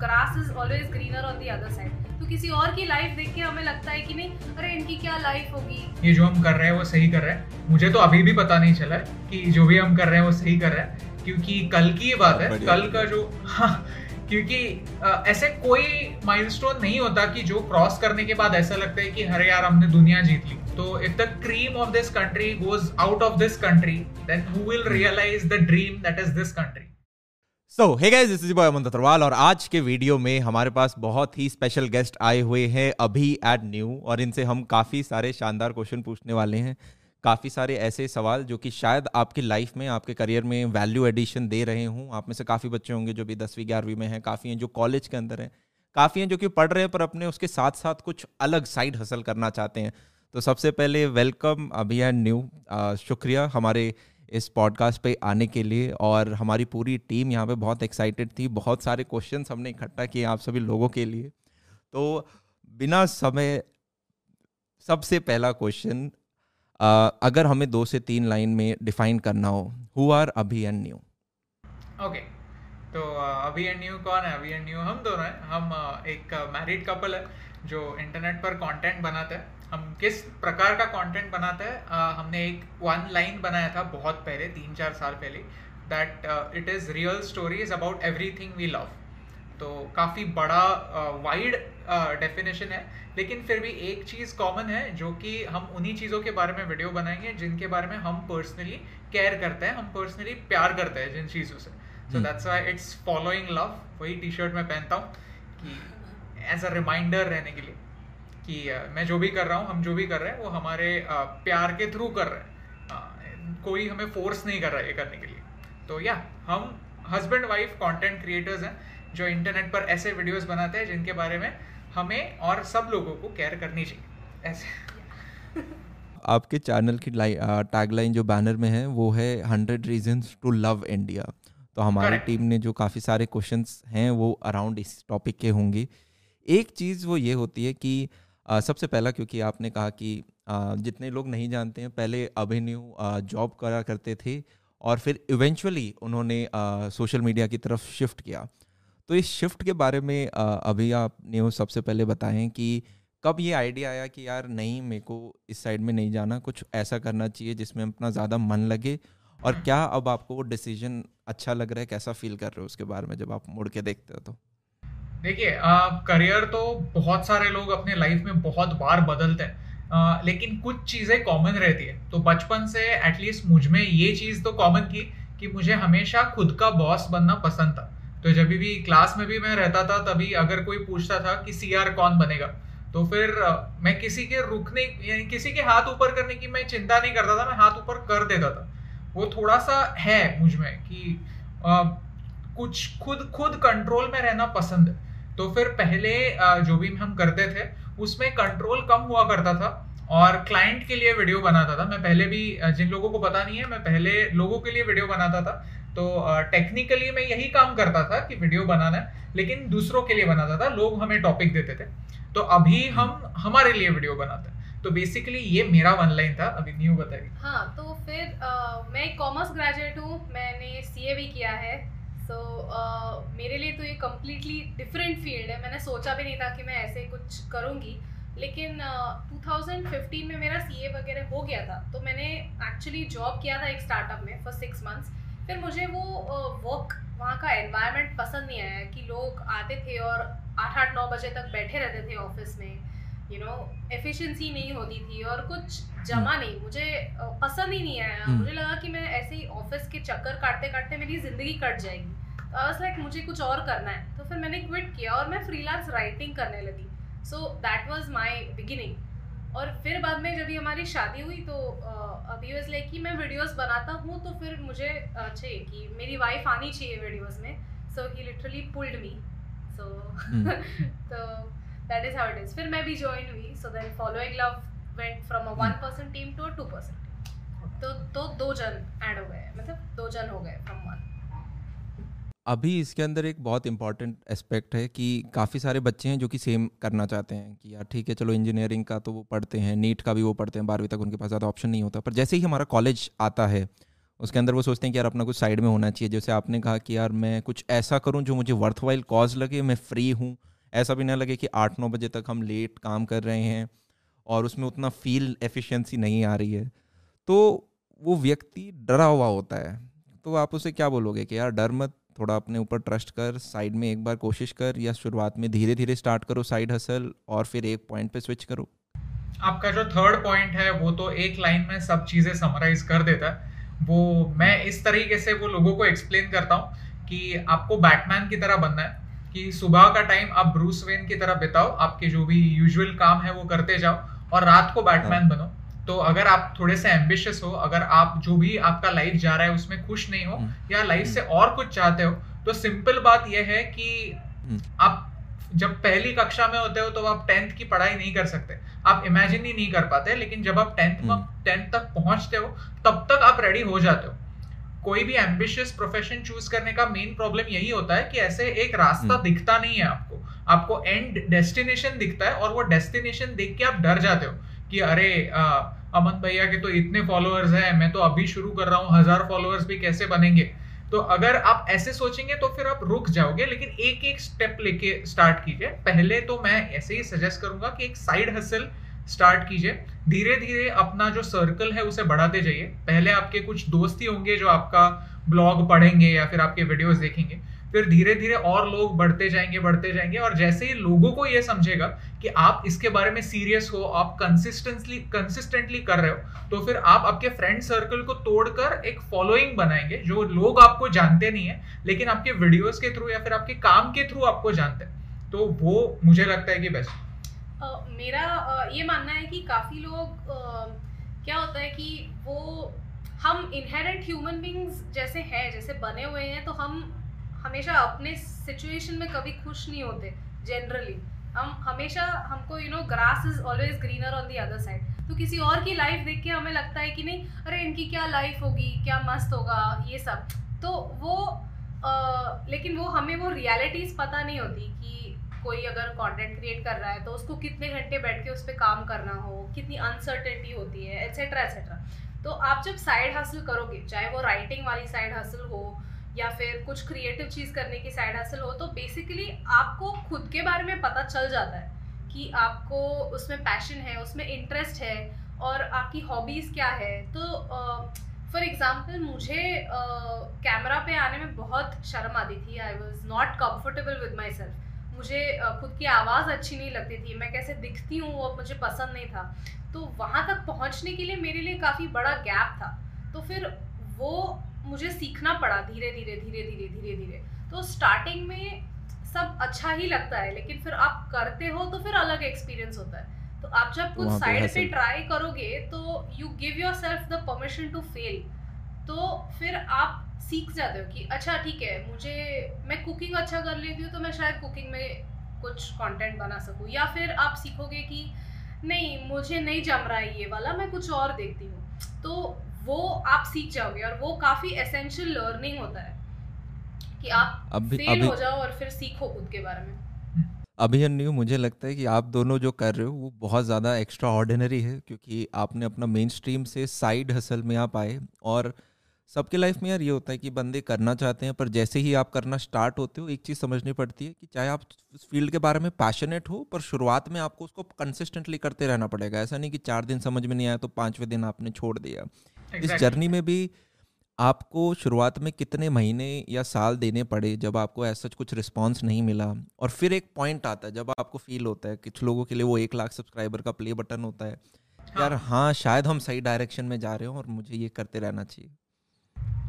Grass is always greener on the other side तो किसी और की लाइफ देख के हमें लगता है कि नहीं अरे इनकी क्या लाइफ होगी? ये जो हम कर रहे हैं वो सही कर रहे हैं। मुझे तो अभी भी पता नहीं चला है कि जो भी हम कर रहे हैं वो सही कर रहे हैं। क्योंकि कल की ये बात है कल का जो हाँ क्योंकि ऐसे कोई माइलस्टोन नहीं होता कि जो क्रॉस करने के बाद ऐसा लगता है कि अरे यार हमने दुनिया जीत ली। तो if the cream of this country goes out of this country then who will realise the dream that is this country so hey guys this is boy Aman Tatarwal और आज के वीडियो में हमारे पास बहुत ही स्पेशल गेस्ट आए हुए हैं अभी एट न्यू और इनसे हम काफ़ी सारे शानदार क्वेश्चन पूछने वाले हैं। काफ़ी सारे ऐसे सवाल जो कि शायद आपकी लाइफ में, आपके करियर में वैल्यू एडिशन दे रहे हों। आप में से काफ़ी बच्चे होंगे जो भी दसवीं, ग्यारहवीं में हैं, काफ़ी हैं जो कॉलेज के अंदर हैं, काफ़ी हैं जो कि पढ़ रहे हैं पर अपने उसके साथ साथ कुछ अलग साइड हासिल करना चाहते हैं। तो सबसे पहले वेलकम अभी एंड न्यू शुक्रिया हमारे इस पॉडकास्ट पे आने के लिए और हमारी पूरी टीम यहाँ पे बहुत एक्साइटेड थी। बहुत सारे क्वेश्चन हमने इकट्ठा किए आप सभी लोगों के लिए। तो बिना समय, सबसे पहला क्वेश्चन अगर हमें दो से तीन लाइन में डिफाइन करना हो who are Abhi and Niyu okay तो अभी एंड न्यू कौन है? अभी एंड न्यू हम दोनों हैं। हम एक मैरिड कपल है जो इंटरनेट पर कंटेंट बनाते हैं। हम किस प्रकार का कंटेंट बनाते हैं हमने एक वन लाइन बनाया था बहुत पहले तीन चार साल पहले that it is real stories about everything we love तो काफ़ी बड़ा वाइड डेफिनेशन है लेकिन फिर भी एक चीज़ कॉमन है जो कि हम उन्हीं चीज़ों के बारे में वीडियो बनाएँगे जिनके बारे में हम पर्सनली केयर करते हैं हम पर्सनली प्यार करते हैं जिन चीज़ों से। So that's why it's following love वही टी शर्ट मैं पहनता हूँ कि एज अ रिमाइंडर रहने के लिए। कि मैं जो भी कर रहा हूँ हम जो भी कर रहे हैं वो हमारे प्यार के थ्रू कर रहे हैं। कोई हमें फोर्स नहीं कर रहा है ये करने के लिए। तो या हम हस्बैंड वाइफ कंटेंट क्रिएटर्स हैं जो इंटरनेट पर ऐसे वीडियोस बनाते हैं जिनके बारे में हमें और सब लोगों को केयर करनी चाहिए। ऐसे। आपके चैनल की टैगलाइन जो बैनर में है वो है hundred reasons to love India तो हमारी टीम ने जो काफ़ी सारे क्वेश्चंस हैं वो अराउंड इस टॉपिक के होंगे। एक चीज़ वो ये होती है कि सबसे पहला क्योंकि आपने कहा कि जितने लोग नहीं जानते हैं, पहले अभिन्यू जॉब करा करते थे और फिर इवेंचुअली उन्होंने सोशल मीडिया की तरफ़ शिफ्ट किया। तो इस शिफ्ट के बारे में अभी आपने सबसे पहले बताएँ कि कब ये आइडिया आया कि यार नहीं, मेरे को इस साइड में नहीं जाना, कुछ ऐसा करना चाहिए जिसमें अपना ज़्यादा मन लगे और क्या अब आपको वो डिसीज़न अच्छा लग रहा है, कैसा फील कर रहे हो उसके बारे में जब आप मुड़ के देखते हो तो? देखिए करियर तो बहुत सारे लोग अपने लाइफ में बहुत बार बदलते हैं। अ, लेकिन कुछ चीज़ें कॉमन रहती है। तो बचपन से एटलीस्ट मुझमें ये चीज़ तो कॉमन की कि मुझे हमेशा खुद का बॉस बनना पसंद था। तो जब भी क्लास में भी मैं रहता था तभी अगर कोई पूछता था कि सीआर कौन बनेगा तो फिर मैं किसी के रुकने यानी किसी के हाथ ऊपर करने की मैं चिंता नहीं करता था मैं हाथ ऊपर कर देता था। वो थोड़ा सा है मुझमें कि अ, कुछ खुद खुद कंट्रोल में रहना पसंद है। तो फिर पहले जो भी हम करते थे उसमें कंट्रोल कम हुआ करता था और क्लाइंट के लिए वीडियो बनाता था। मैं पहले भी जिन लोगों को पता नहीं है मैं पहले लोगों के लिए वीडियो बनाता था। तो टेक्निकली मैं यही काम करता था कि वीडियो बनाना है लेकिन दूसरों के लिए बनाता था। लोग हमें टॉपिक देते थे। तो अभी हम हमारे लिए वीडियो बनाते हैं। तो बेसिकली ये मेरा वन लाइन था। अभी न्यू बताइए। हाँ तो फिर अ, मैं कॉमर्स ग्रेजुएट हूँ। मैंने सीए भी किया है। सो मेरे लिए तो ये कम्प्लीटली डिफरेंट फ़ील्ड है। मैंने सोचा भी नहीं था कि मैं ऐसे कुछ करूँगी। लेकिन uh, 2015 में मेरा सीए वगैरह हो गया था। तो मैंने एक्चुअली जॉब किया था एक स्टार्टअप में फॉर सिक्स मंथ्स फिर मुझे वो वर्क वहाँ का एनवायरनमेंट पसंद नहीं आया कि लोग आते थे और आठ आठ नौ बजे तक बैठे रहते थे ऑफ़िस में। यू नो एफिशिएंसी नहीं होती थी और कुछ जमा नहीं। मुझे पसंद ही नहीं आया। हम्म। मुझे लगा कि मैं ऐसे ही ऑफ़िस के चक्कर काटते काटते मेरी ज़िंदगी कट जाएगी। तो आई लाइक मुझे कुछ और करना है। तो फिर मैंने क्विट किया और मैं फ्रीलांस राइटिंग करने लगी। So that was my beginning और फिर बाद में जब हमारी शादी हुई तो अभी वाज लाइक कि मैं वीडियोस बनाता हूँ तो फिर मुझे अ, चाहिए कि मेरी वाइफ आनी चाहिए वीडियोस में। सो ही लिटरली पुल्ड मी सो हम्म। तो that is how it is फिर मैं भी ज्वाइन हुई so then following love went from a one person team to a two person तो तो दो जन ऐड हो गए मतलब दो जन हो गए फ्रॉम वन अभी इसके अंदर एक बहुत इंपॉर्टेंट एस्पेक्ट है कि काफ़ी सारे बच्चे हैं जो कि सेम करना चाहते हैं कि यार ठीक है चलो इंजीनियरिंग का तो वो पढ़ते हैं नीट का भी वो पढ़ते हैं बारहवीं तक उनके पास ज़्यादा ऑप्शन नहीं होता। पर जैसे ही हमारा कॉलेज आता है उसके अंदर वो सोचते हैं कि यार अपना कुछ साइड में होना चाहिए। जैसे आपने कहा कि यार मैं कुछ ऐसा करूँ जो मुझे वर्थ वाइल कॉज लगे मैं फ्री हूँ ऐसा भी ना लगे कि आठ नौ बजे तक हम लेट काम कर रहे हैं और उसमें उतना फील एफिशिएंसी नहीं आ रही है। तो वो व्यक्ति डरा हुआ होता है। तो आप उसे क्या बोलोगे कि यार डर मत, थोड़ा अपने ऊपर ट्रस्ट कर साइड में एक बार कोशिश कर या शुरुआत में धीरे धीरे स्टार्ट करो साइड हसल और फिर एक पॉइंट पे स्विच करो। आपका जो थर्ड पॉइंट है, वो तो एक लाइन में सब चीज़ें समराइज कर देता है। वो मैं इस तरीके से वो लोगों को एक्सप्लेन करता हूँ कि आपको बैटमैन की तरह बनना है। कि सुबह का टाइम आप ब्रूस वेन की तरह बिताओ आपके जो भी यूजुअल काम है वो करते जाओ और रात को बैटमैन हाँ। बनो तो अगर आप थोड़े से एम्बिशियस हो अगर आप जो भी आपका लाइफ जा रहा है उसमें खुश नहीं हो हम्म। या लाइफ से हम्म। और कुछ चाहते हो तो सिंपल बात यह है कि हम्म। आप जब पहली कक्षा में होते हो तो आप टेंथ की पढ़ाई नहीं कर सकते आप इमेजिन ही नहीं कर पाते लेकिन जब आप टेंथ में टेंथ तक पहुँचते हो तब तक आप रेडी हो जाते हो कोई भी एम्बिशियस प्रोफेशन चूज़ करने का मेन प्रॉब्लम यही होता है कि ऐसे एक रास्ता दिखता नहीं है आपको। आपको एंड डेस्टिनेशन दिखता है और वो डेस्टिनेशन देख के आप डर जाते हो कि अरे अमन भैया के तो इतने फॉलोअर्स हैं मैं तो अभी शुरू कर रहा हूँ हज़ार फॉलोअर्स भी कैसे बनेंगे? तो अगर आप ऐसे सोचेंगे तो फिर आप रुक जाओगे लेकिन एक एक स्टेप लेके स्टार्ट कीजिए। पहले तो मैं ऐसे ही सजेस्ट करूँगा कि एक साइड हसल स्टार्ट कीजिए। धीरे धीरे अपना जो सर्कल है उसे बढ़ाते जाइए। पहले आपके कुछ दोस्त ही होंगे जो आपका ब्लॉग पढ़ेंगे या फिर आपके वीडियोस देखेंगे। फिर धीरे धीरे और लोग बढ़ते जाएँगे बढ़ते जाएँगे और जैसे ही लोगों को ये समझेगा कि आप इसके बारे में सीरियस हो, आप कंसिस्टेंटली कंसिस्टेंटली कर रहे हो तो फिर आप आपके फ्रेंड सर्कल को तोड़कर एक फॉलोइंग बनाएँगे जो लोग आपको जानते नहीं है, लेकिन आपके वीडियोस के थ्रू या फिर आपके काम के थ्रू आपको जानते हैं। तो वो मुझे लगता है कि बेस्ट मेरा ये मानना है कि काफ़ी लोग क्या होता है कि वो, हम इनहेरेंट ह्यूमन बींग्स जैसे हैं, जैसे बने हुए हैं तो हम हमेशा अपने सिचुएशन में कभी खुश नहीं होते जनरली हम हमेशा हमको you know grass is always greener on the other side तो किसी और की लाइफ देख के हमें लगता है कि नहीं, अरे इनकी क्या लाइफ होगी, क्या मस्त होगा, ये सब. तो वो लेकिन वो हमें वो रियलिटीज़ पता नहीं होती कि कोई अगर कंटेंट क्रिएट कर रहा है तो उसको कितने घंटे बैठ के उस पर काम करना हो कितनी अनसर्टेनिटी होती है एट्सेट्रा एट्सेट्रा तो आप जब साइड हासिल करोगे चाहे वो राइटिंग वाली साइड हासिल हो या फिर कुछ क्रिएटिव चीज़ करने की साइड हासिल हो तो बेसिकली आपको खुद के बारे में पता चल जाता है कि आपको उसमें पैशन है उसमें इंटरेस्ट है और आपकी हॉबीज़ क्या है. तो फॉर uh, एग्ज़ाम्पल मुझे कैमरा uh, पे आने में बहुत शर्म आती थी. I was not comfortable with myself मुझे खुद की आवाज़ अच्छी नहीं लगती थी मैं कैसे दिखती हूँ वो मुझे पसंद नहीं था। तो वहाँ तक पहुँचने के लिए मेरे लिए काफ़ी बड़ा गैप था। तो फिर वो मुझे सीखना पड़ा धीरे धीरे धीरे धीरे धीरे धीरे। तो स्टार्टिंग में सब अच्छा ही लगता है लेकिन फिर आप करते हो तो फिर अलग एक्सपीरियंस होता है। तो आप जब कुछ साइड पे ट्राई करोगे तो you give yourself the permission to fail. तो फिर आप सीख जाते हो कि अच्छा ठीक है मुझे मैं कुकिंग अच्छा कर लेती हूँ तो मैं शायद कुकिंग में कुछ कंटेंट बना सकूँ। या फिर आप सीखोगे कि नहीं मुझे नहीं जम रहा है ये वाला मैं कुछ और देखती हूँ। तो वो आप सीख जाओगे और वो काफ़ी एसेंशियल लर्निंग होता है कि आप अभी, फेल अभी, हो जाओ और फिर सीखो खुद के बारे में। अभिमन्यु मुझे लगता है कि आप दोनों जो कर रहे हो वो बहुत ज़्यादा एक्स्ट्रा ऑर्डिनरी है क्योंकि आपने अपना मेन स्ट्रीम से साइड हसल में आप आए और सबके लाइफ में यार ये होता है कि बंदे करना चाहते हैं पर जैसे ही आप करना स्टार्ट होते हो एक चीज़ समझनी पड़ती है कि चाहे आप उस फ़ील्ड के बारे में पैशनेट हो पर शुरुआत में आपको उसको कंसिस्टेंटली करते रहना पड़ेगा। ऐसा नहीं कि चार दिन समझ में नहीं आया तो पाँचवें दिन आपने छोड़ दिया। exactly. इस जर्नी में भी आपको शुरुआत में कितने महीने या साल देने पड़े जब आपको ऐसा कुछ रिस्पॉन्स नहीं मिला? और फिर एक पॉइंट आता है जब आपको फील होता है कुछ लोगों के लिए वो एक लाख सब्सक्राइबर का प्ले बटन होता है। हाँ. यार हाँ शायद हम सही डायरेक्शन में जा रहे हो और मुझे ये करते रहना चाहिए।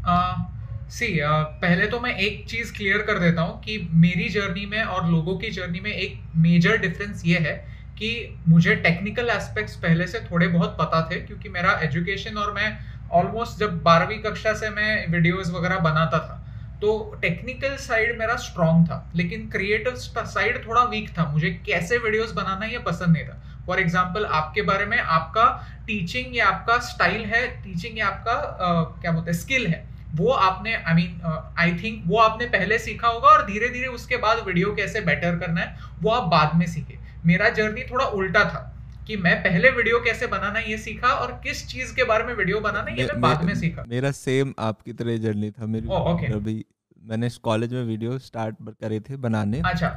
सी uh, uh, पहले तो मैं एक चीज़ क्लियर कर देता हूँ कि मेरी जर्नी में और लोगों की जर्नी में एक मेजर डिफरेंस ये है कि मुझे टेक्निकल एस्पेक्ट्स पहले से थोड़े बहुत पता थे क्योंकि मेरा एजुकेशन और मैं ऑलमोस्ट जब बारहवीं कक्षा से मैं वीडियोस वगैरह बनाता था तो टेक्निकल साइड मेरा स्ट्रांग था लेकिन क्रिएटिव साइड थोड़ा वीक था। मुझे कैसे वीडियोस बनाना ये पसंद नहीं था। फॉर एग्ज़ाम्पल आपके बारे में आपका टीचिंग या आपका स्टाइल है टीचिंग या आपका uh, क्या बोलते हैं स्किल है वो आपने आई मीन आई थिंक वो आपने पहले सीखा होगा और धीरे धीरे उसके बाद वीडियो कैसे बेटर करना है वो आप बाद में सीखे। मेरा जर्नी थोड़ा उल्टा था कि मैं पहले वीडियो कैसे बनाना ये सीखा और किस चीज़ के बारे में वीडियो बनाना ये मैं बाद में सीखा। मेरा सेम आपकी तरह जर्नी था। मेरी ओह, okay. मैंने कॉलेज में वीडियो स्टार्ट करे थे बनाने। अच्छा।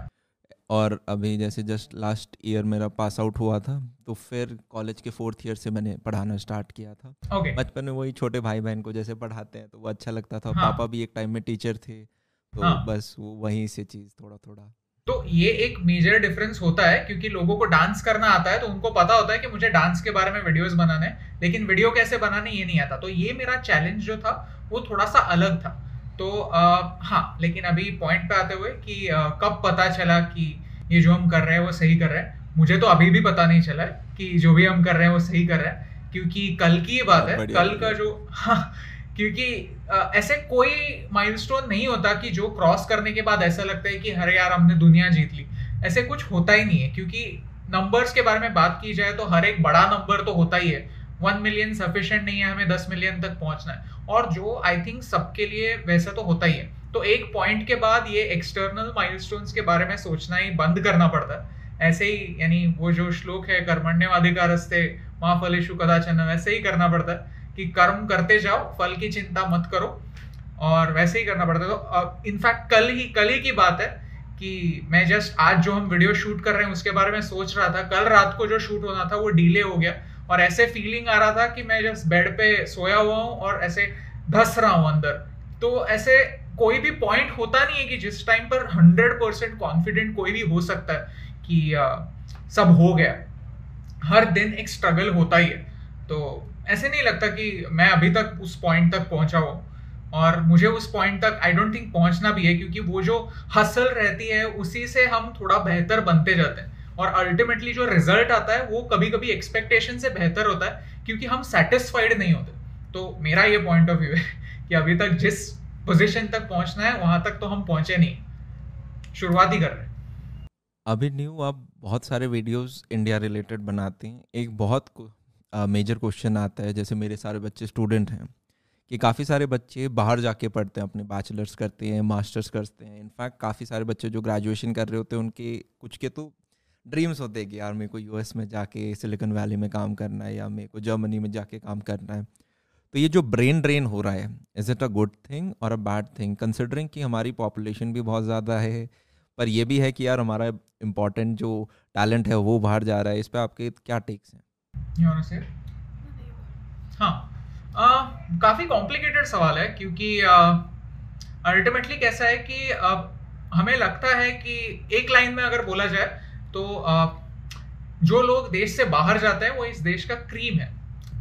और अभी जैसे जस्ट लास्ट ईयर मेरा पास आउट हुआ था तो फिर कॉलेज के फोर्थ ईयर से मैंने पढ़ाना स्टार्ट किया था। ओके बचपन में वही छोटे भाई बहन को जैसे पढ़ाते हैं तो वो अच्छा लगता था। हाँ। पापा भी एक टाइम में टीचर थे तो हाँ। बस वो वहीं से चीज़ थोड़ा थोड़ा तो ये एक मेजर डिफरेंस होता है क्योंकि लोगों को डांस करना आता है तो उनको पता होता है कि मुझे डांस के बारे में वीडियोस बनाने हैं लेकिन वीडियो कैसे बनाने ये नहीं आता। तो ये मेरा चैलेंज जो था वो थोड़ा सा अलग था। तो आ, हाँ लेकिन अभी पॉइंट पे आते हुए कि आ, कब पता चला कि ये जो हम कर रहे हैं वो सही कर रहे हैं? मुझे तो अभी भी पता नहीं चला है कि जो भी हम कर रहे हैं वो सही कर रहे हैं क्योंकि कल की ये बात है कल का जो हाँ क्योंकि ऐसे कोई माइलस्टोन नहीं होता कि जो क्रॉस करने के बाद ऐसा लगता है कि अरे यार हमने दुनिया जीत ली। ऐसे कुछ होता ही नहीं है क्योंकि नंबर्स के बारे में बात की जाए तो हर एक बड़ा नंबर तो होता ही है। वन मिलियन सफिशिएंट नहीं है हमें, दस मिलियन तक पहुँचना है। और जो आई थिंक सबके लिए वैसा तो होता ही है। तो एक पॉइंट के बाद ये एक्सटर्नल माइलस्टोन्स के बारे में सोचना ही बंद करना पड़ता है। ऐसे ही, यानी वो जो श्लोक है कर्मण्यवाधिका रस्ते माँ फलेशु कदाचन, वैसे ही करना पड़ता है कि कर्म करते जाओ, फल की चिंता मत करो। और वैसे ही करना पड़ता है। तो इनफैक्ट कल ही कल ही की बात है कि मैं जस्ट आज जो हम वीडियो शूट कर रहे हैं, उसके बारे में सोच रहा था। कल रात को जो शूट होना था, वो डिले हो गया। और ऐसे फीलिंग आ रहा था कि मैं जस्ट बेड पे सोया हुआ हूँ और ऐसे धस रहा हूँ अंदर। तो ऐसे कोई भी पॉइंट होता नहीं है कि जिस टाइम पर हंड्रेड परसेंट कॉन्फिडेंट कोई भी हो सकता है कि आ, सब हो गया। हर दिन एक स्ट्रगल होता ही है। तो ऐसे नहीं लगता कि मैं अभी तक उस पॉइंट तक पहुँचा हूँ। और मुझे उस पॉइंट तक आई डोंट थिंक पहुँचना भी है क्योंकि वो जो हसल रहती है उसी से हम थोड़ा बेहतर बनते जाते हैं। और अल्टीमेटली जो रिज़ल्ट आता है, वो कभी कभी एक्सपेक्टेशन से बेहतर होता है, क्योंकि हम सेटिस्फाइड नहीं होते। तो मेरा ये पॉइंट ऑफ़ व्यू है कि अभी तक जिस पोजीशन तक पहुँचना है, वहाँ तक तो हम पहुँचे नहीं। शुरुआत ही कर रहे हैं। अभी न्यू, आप बहुत सारे वीडियोस इंडिया रिलेटेड बनाते हैं। एक बहुत मेजर क्वेश्चन आता है, जैसे मेरे सारे बच्चे स्टूडेंट हैं, कि काफ़ी सारे बच्चे बाहर जाके पढ़ते हैं, अपने बैचलर्स करते हैं मास्टर्स करते हैं। इनफैक्ट काफ़ी सारे बच्चे जो ग्रेजुएशन कर रहे होते हैं, उनके कुछ के तो ड्रीम्स होते हैं कि यार मेरे को यूएस में जाके सिलिकन वैली में काम करना है या मेरे को जर्मनी में जाके काम करना है। तो ये जो ब्रेन ड्रेन हो रहा है is it a good thing और अ बैड थिंग कंसिडरिंग कि हमारी पॉपुलेशन भी बहुत ज़्यादा है पर ये भी है कि यार हमारा इम्पोर्टेंट जो टैलेंट है वो बाहर जा रहा है इस पर आपके क्या टेक्स हैं? हाँ। काफ़ी कॉम्प्लिकेटेड सवाल है क्योंकि अल्टीमेटली कैसा है कि uh, हमें लगता है कि एक लाइन में अगर बोला जाए तो जो लोग देश से बाहर जाते हैं वो इस देश का क्रीम है।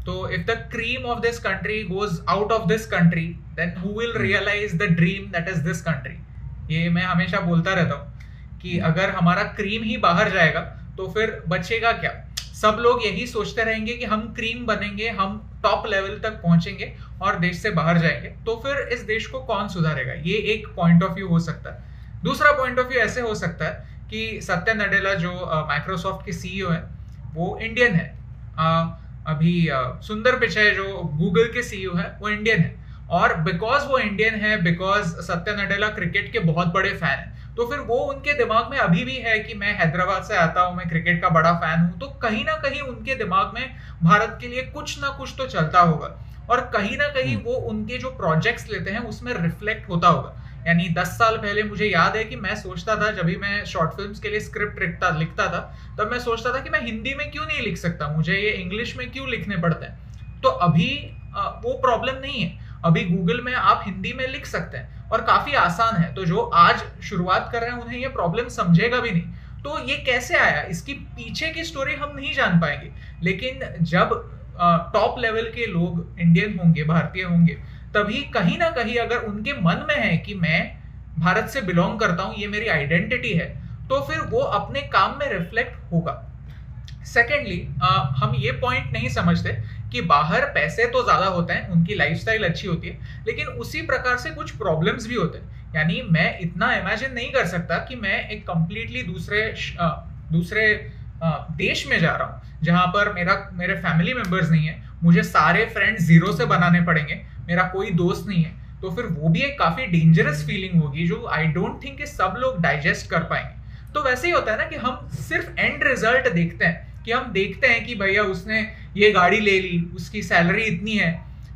तो if the cream of this country goes out of this country then who will realise the dream that is this country ये मैं हमेशा बोलता रहता हूँ कि अगर हमारा क्रीम ही बाहर जाएगा तो फिर बचेगा क्या? सब लोग यही सोचते रहेंगे कि हम क्रीम बनेंगे हम टॉप लेवल तक पहुँचेंगे और देश से बाहर जाएँगे तो फिर इस देश को कौन सुधारेगा? ये एक पॉइंट ऑफ़ व्यू हो सकता है। दूसरा पॉइंट ऑफ़ व्यू ऐसे हो सकता है कि सत्य नडेला जो माइक्रोसॉफ्ट के सीईओ है वो इंडियन है। uh, अभी uh, सुंदर पिचाई जो गूगल के सीईओ है वो इंडियन है। और बिकॉज़ वो इंडियन है बिकॉज़ सत्य नडेला क्रिकेट के बहुत बड़े फ़ैन है तो फिर वो उनके दिमाग में अभी भी है कि मैं हैदराबाद से आता हूँ मैं क्रिकेट का बड़ा फ़ैन हूँ तो कहीं ना कहीं उनके दिमाग में भारत के लिए कुछ ना कुछ तो चलता होगा। और कहीं ना कहीं वो उनके जो प्रोजेक्ट्स लेते हैं उसमें रिफ्लेक्ट होता होगा। यानी दस साल पहले मुझे याद है कि मैं सोचता था, जब भी मैं शॉर्ट फ़िल्म के लिए स्क्रिप्ट लिखता लिखता था, तब मैं सोचता था कि मैं हिंदी में क्यों नहीं लिख सकता? मुझे ये इंग्लिश में क्यों लिखने पड़ते हैं? तो अभी वो प्रॉब्लम नहीं है। अभी गूगल में आप हिंदी में लिख सकते हैं और काफ़ी आसान है। तो जो आज शुरुआत कर रहे हैं, उन्हें ये प्रॉब्लम समझेगा भी नहीं। तो ये कैसे आया? इसकी पीछे की स्टोरी हम नहीं जान पाएँगे। लेकिन जब टॉप लेवल के लोग इंडियन होंगे, भारतीय होंगे तभी कहीं ना कहीं अगर उनके मन में है कि मैं भारत से बिलोंग करता हूँ, ये मेरी आइडेंटिटी है तो फिर वो अपने काम में रिफ्लेक्ट होगा। सेकेंडली हम ये पॉइंट नहीं समझते कि बाहर पैसे तो ज़्यादा होते हैं, उनकी लाइफस्टाइल अच्छी होती है, लेकिन उसी प्रकार से कुछ प्रॉब्लम्स भी होते हैं। यानी मैं इतना इमेजिन नहीं कर सकता कि मैं एक कंप्लीटली दूसरे दूसरे देश में जा रहा हूँ, जहाँ पर मेरा, मेरे फैमिली मेंबर्स नहीं है, मुझे सारे फ्रेंड्स ज़ीरो से बनाने पड़ेंगे मेरा कोई दोस्त नहीं है तो फिर वो भी एक काफ़ी डेंजरस फीलिंग होगी जो आई डोंट थिंक सब लोग डाइजेस्ट कर पाएँगे। तो वैसे ही होता है ना कि हम सिर्फ़ एंड रिज़ल्ट देखते हैं कि हम देखते हैं कि भैया उसने ये गाड़ी ले ली उसकी सैलरी इतनी है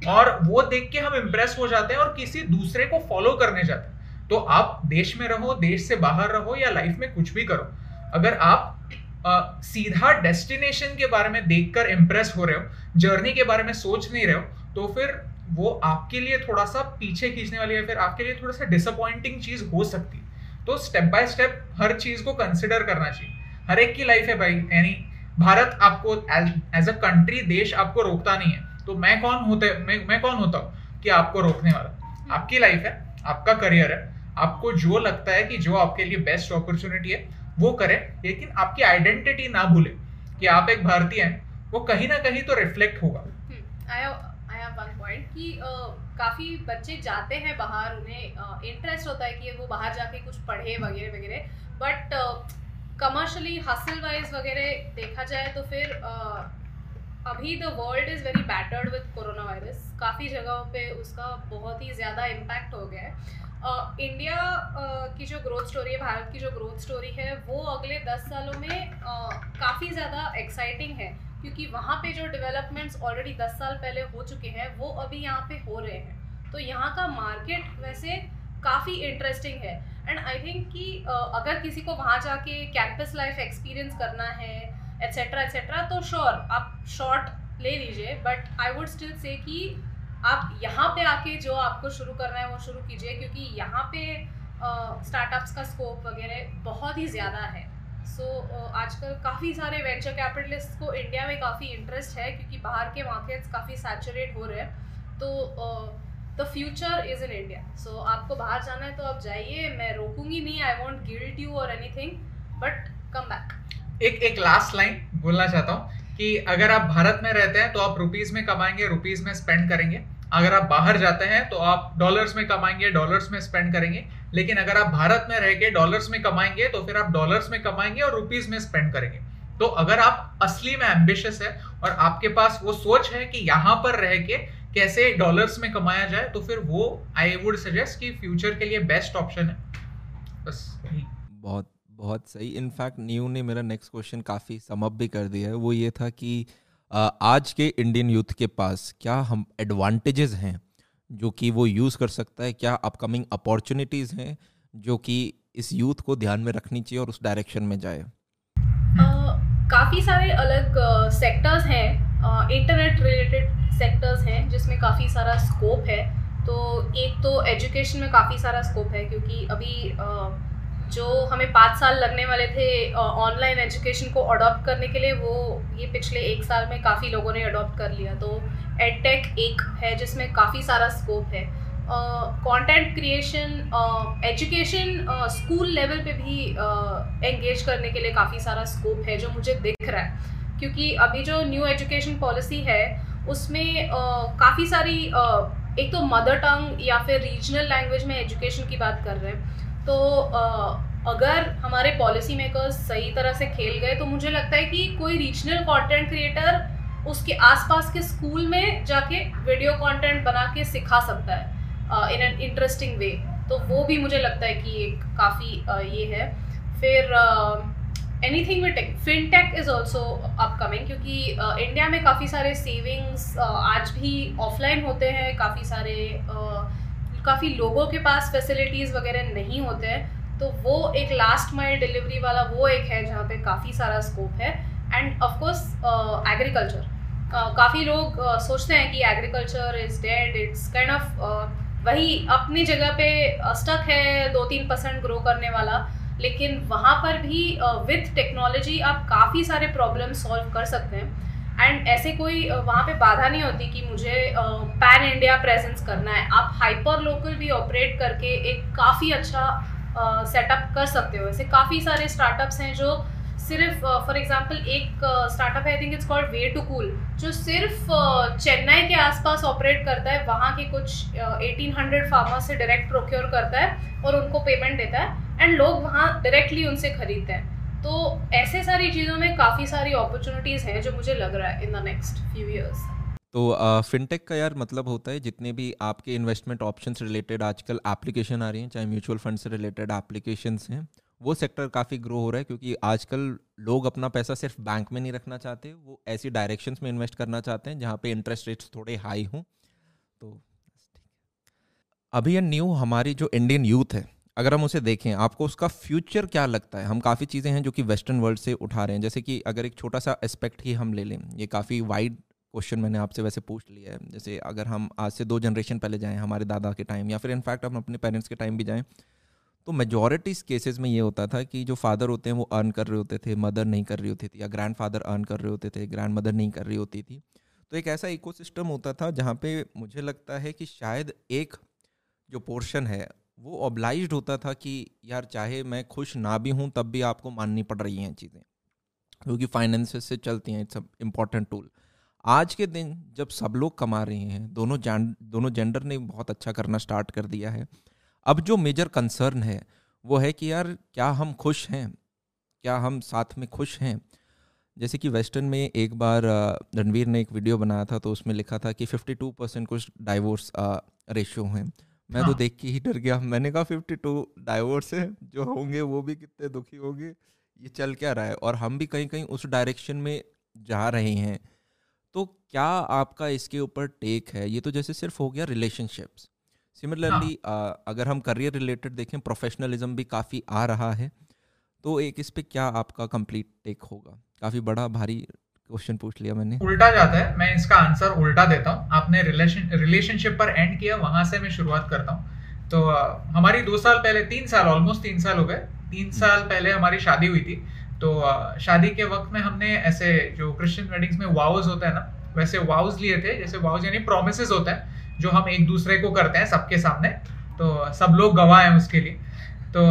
और वो देख के हम इम्प्रेस हो जाते हैं और किसी दूसरे को फॉलो करने जाते हैं। तो आप देश में रहो देश से बाहर रहो या लाइफ में कुछ भी करो। अगर आप आ, सीधा डेस्टिनेशन के बारे में देखकर इम्प्रेस हो रहे हो जर्नी के बारे में सोच नहीं रहे हो तो फिर वो आपके लिए थोड़ा सा पीछे खींचने वाली है फिर आपके लिए थोड़ा सा डिसअपॉइंटिंग चीज़ हो सकती है। तो स्टेप बाय स्टेप हर चीज़ को कंसिडर करना चाहिए। हर एक की लाइफ है भाई यानी भारत आपको एज अ कंट्री देश आपको रोकता नहीं है। तो मैं कौन होते मैं, मैं कौन होता हूँ कि आपको रोकने वाला? आपकी लाइफ है आपका करियर है आपको जो लगता है कि जो आपके लिए बेस्ट अपॉर्चुनिटी है वो करें लेकिन आपकी आइडेंटिटी ना भूले कि आप एक भारतीय हैं वो कहीं ना कहीं तो रिफ्लेक्ट होगा। वन पॉइंट कि काफ़ी बच्चे जाते हैं बाहर उन्हें इंटरेस्ट होता है कि वो बाहर जाके कुछ पढ़े वगैरह वगैरह। बट कमर्शली हसल वाइज वगैरह देखा जाए तो फिर अभी the world is very battered with corona virus काफ़ी जगहों पे उसका बहुत ही ज़्यादा इम्पैक्ट हो गया है। इंडिया uh, की जो ग्रोथ स्टोरी है भारत की जो ग्रोथ स्टोरी है वो अगले दस सालों में काफ़ी ज़्यादा एक्साइटिंग है। क्योंकि वहाँ पे जो डेवलपमेंट्स ऑलरेडी दस साल पहले हो चुके हैं, वो अभी यहाँ पे हो रहे हैं। तो यहाँ का मार्केट वैसे काफ़ी इंटरेस्टिंग है। एंड आई थिंक कि अगर किसी को वहाँ जाके कैंपस लाइफ एक्सपीरियंस करना है एट्सेट्रा एट्सेट्रा तो श्योर आप शॉर्ट ले लीजिए। But I would still say कि आप यहाँ पे आके जो आपको शुरू करना है, वो शुरू कीजिए। क्योंकि यहाँ पे स्टार्टअप्स का स्कोप वगैरह बहुत ही ज़्यादा है। सो so, आजकल काफ़ी सारे वेंचर कैपिटलिस्ट को इंडिया में काफ़ी इंटरेस्ट है क्योंकि बाहर के मार्केट्स काफ़ी सैचुरेट हो रहे हैं। तो the future is in India so आपको बाहर जाना है तो आप जाइए। मैं रोकूँगी नहीं। आई वॉन्ट गिल्ट यू और एनीथिंग बट कम बैक एक एक लास्ट लाइन बोलना चाहता हूँ कि अगर आप भारत में रहते हैं तो आप रुपीज़ में कमाएँगे रुपीज़ में स्पेंड करेंगे। अगर आप बाहर जाते हैं तो आप डॉलर्स में कमाएँगे डॉलर्स में स्पेंड करेंगे। लेकिन अगर आप भारत में रह के डॉलर्स में कमाएँगे तो फिर आप डॉलर्स में कमाएँगे और रुपीज़ में स्पेंड करेंगे। तो अगर आप असली में एम्बिशियस है और आपके पास वो सोच है कि यहाँ पर रह के कैसे डॉलर्स में कमाया जाए तो फिर वो आई वुड सजेस्ट कि फ्यूचर के लिए बेस्ट ऑप्शन है। बस बहुत बहुत सही। इनफैक्ट न्यू ने मेरा नेक्स्ट क्वेश्चन काफ़ी समअप भी कर दिया है। वो ये था कि आज के इंडियन यूथ के पास क्या हम एडवांटेजेस हैं जो कि वो यूज़ कर सकता है? क्या अपकमिंग अपॉर्चुनिटीज़ हैं जो कि इस यूथ को ध्यान में रखनी चाहिए और उस डायरेक्शन में जाए? काफ़ी सारे अलग सेक्टर्स हैं। इंटरनेट रिलेटेड सेक्टर्स हैं जिसमें काफ़ी सारा स्कोप है। तो एक तो एजुकेशन में काफ़ी सारा स्कोप है क्योंकि अभी जो हमें पाँच साल लगने वाले थे ऑनलाइन एजुकेशन को अडॉप्ट करने के लिए वो ये पिछले एक साल में काफ़ी लोगों ने अडॉप्ट कर लिया। तो एडटेक एक है जिसमें काफ़ी सारा स्कोप है। Content creation education school level पे भी एंगेज uh, करने के लिए काफ़ी सारा स्कोप है जो मुझे दिख रहा है। क्योंकि अभी जो न्यू एजुकेशन पॉलिसी है उसमें uh, काफ़ी सारी uh, एक तो मदर टंग या फिर रीजनल लैंग्वेज में एजुकेशन की बात कर रहे हैं। तो अगर हमारे पॉलिसी मेकर्स सही तरह से खेल गए तो मुझे लगता है कि कोई रीजनल कंटेंट क्रिएटर उसके आसपास के स्कूल में जाके वीडियो कंटेंट बना के सिखा सकता है इन एन इंटरेस्टिंग वे तो वो भी मुझे लगता है कि एक काफ़ी ये है। फिर anything with tech fintech is also upcoming क्योंकि इंडिया uh, में काफ़ी सारे सेविंग्स uh, आज भी ऑफलाइन होते हैं काफ़ी सारे uh, काफ़ी लोगों के पास फैसिलिटीज़ वगैरह नहीं होते हैं तो वो एक लास्ट माइल डिलीवरी वाला वो एक है जहाँ पे काफ़ी सारा स्कोप है। एंड ऑफकोर्स एग्रीकल्चर काफ़ी लोग uh, सोचते हैं कि agriculture is dead it's kind of वही अपनी जगह पे स्टक uh, है दो तीन परसेंट ग्रो करने वाला लेकिन वहाँ पर भी विथ uh, टेक्नोलॉजी आप काफ़ी सारे प्रॉब्लम सॉल्व कर सकते हैं। एंड ऐसे कोई वहाँ पे बाधा नहीं होती कि मुझे पैन इंडिया प्रेजेंस करना है। आप हाइपर लोकल भी ऑपरेट करके एक काफ़ी अच्छा सेटअप कर सकते हो। ऐसे काफ़ी सारे स्टार्टअप्स हैं जो सिर्फ़ फॉर एग्जांपल एक स्टार्टअप है I think it's called way to cool जो सिर्फ़ चेन्नई के आसपास ऑपरेट करता है। वहाँ के कुछ एटीन हंड्रेड फार्मर्स से डायरेक्ट प्रोक्योर करता है और उनको पेमेंट देता है। एंड लोग वहाँ डायरेक्टली उनसे खरीदते हैं। तो ऐसे सारी चीज़ों में काफ़ी सारी अपॉर्चुनिटीज़ हैं जो मुझे लग रहा है in the next few years तो फिनटेक का यार मतलब होता है जितने भी आपके इन्वेस्टमेंट ऑप्शंस रिलेटेड आजकल एप्लीकेशन आ रही हैं, चाहे म्यूचुअल फंड से रिलेटेड एप्लीकेशंस हैं, वो सेक्टर काफ़ी ग्रो हो रहा है क्योंकि आजकल लोग अपना पैसा सिर्फ़ बैंक में नहीं रखना चाहते, वो ऐसी डायरेक्शंस में इन्वेस्ट करना चाहते हैं जहाँ पे इंटरेस्ट रेट्स थोड़े हाई हों। तो अभी ये न्यू हमारी जो इंडियन यूथ है अगर हम उसे देखें, आपको उसका फ्यूचर क्या लगता है? हम काफ़ी चीज़ें हैं जो कि वेस्टर्न वर्ल्ड से उठा रहे हैं। जैसे कि अगर एक छोटा सा एस्पेक्ट ही हम ले लें, ये काफ़ी वाइड क्वेश्चन मैंने आपसे वैसे पूछ लिया है। जैसे अगर हम आज से दो जनरेशन पहले जाएँ, हमारे दादा के टाइम या फिर इनफैक्ट हम अपने पेरेंट्स के टाइम भी जाएँ तो मेजोरिटी केसेस में ये होता था कि जो फादर होते हैं, वो अर्न कर रहे होते थे मदर नहीं कर रही होती थी, या ग्रैंड फादर अर्न कर रहे होते थे ग्रैंड मदर नहीं कर रही होती थी। तो एक ऐसा इकोसिस्टम होता था जहाँ पे मुझे लगता है कि शायद एक जो पोर्शन है वो ऑब्लाइज होता था कि यार चाहे मैं खुश ना भी हूँ, तब भी आपको माननी पड़ रही हैं चीज़ें। क्योंकि फाइनेंस से चलती हैं इट्स इंपॉर्टेंट टूल आज के दिन जब सब लोग कमा रहे हैं, दोनों जान, दोनों जेंडर ने बहुत अच्छा करना स्टार्ट कर दिया है। अब जो मेजर कंसर्न है, वो है कि यार क्या हम खुश हैं? क्या हम साथ में खुश हैं? जैसे कि वेस्टर्न में एक बार रणवीर ने एक वीडियो बनाया था तो उसमें लिखा था कि 52 परसेंट कुछ डाइवोर्स रेशियो हैं। मैं तो हाँ। तो देख के ही डर गया। मैंने कहा 52 डाइवोर्स है जो होंगे वो भी कितने दुखी होंगे ये चल क्या रहा है? और हम भी कहीं कहीं उस डायरेक्शन में जा रहे हैं। तो क्या आपका इसके ऊपर टेक है? ये तो जैसे सिर्फ़ हो गया रिलेशनशिप्स सिमिलरली हाँ. अगर हम करियर रिलेटेड देखें प्रोफेशनलिज्म भी काफ़ी आ रहा है। तो एक इस पे क्या आपका कंप्लीट टेक होगा? काफ़ी बड़ा भारी क्वेश्चन पूछ लिया मैंने। उल्टा जाता है मैं इसका आंसर उल्टा देता हूँ। आपने रिलेशन रिलेशनशिप पर एंड किया वहाँ से मैं शुरुआत करता हूँ। तो हमारी दो साल पहले तीन साल ऑलमोस्ट तीन साल हो गए। तीन हम्म। साल पहले हमारी शादी हुई थी। तो शादी के वक्त में हमने ऐसे जो क्रिश्चियन वेडिंग्स में वाउज होता है ना वैसे वाउज लिए थे। जैसे वाउज यानी प्रोमिस होता है जो हम एक दूसरे को करते हैं सबके सामने। तो सब लोग गवाह हैं उसके लिए। तो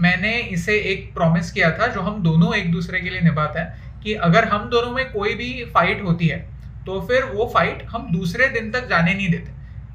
मैंने इसे एक प्रॉमिस किया था जो हम दोनों एक दूसरे के लिए निभाते हैं। कि अगर हम दोनों में कोई भी फाइट होती है तो फिर वो फाइट हम दूसरे दिन तक जाने नहीं देते।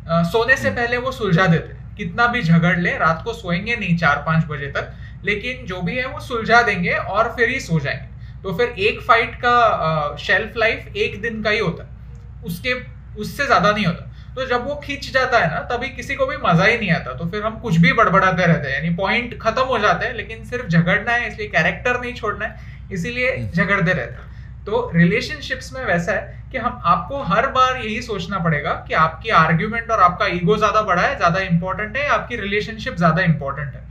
आ, सोने से हम्म। पहले वो सुलझा देते। कितना भी झगड़ ले रात को सोएँगे नहीं चार पाँच बजे तक लेकिन जो भी है वो सुलझा देंगे और फिर ही सो जाएँगे। तो फिर एक फाइट का शेल्फ लाइफ एक दिन का ही होता। है उसके उससे ज़्यादा नहीं होता। तो जब वो खींच जाता है ना तभी किसी को भी मज़ा ही नहीं आता। तो फिर हम कुछ भी बड़बड़ाते रहते हैं। यानी पॉइंट खत्म हो जाते हैं लेकिन सिर्फ़ झगड़ना है इसलिए कैरेक्टर नहीं छोड़ना है इसीलिए हम्म। झगड़ते रहते हैं। तो रिलेशनशिप्स में वैसा है कि हम आपको हर बार यही सोचना पड़ेगा कि आपकी आर्ग्यूमेंट और आपका ईगो ज़्यादा बड़ा है ज़्यादा इंपॉर्टेंट है आपकी रिलेशनशिप ज़्यादा इंपॉर्टेंट है।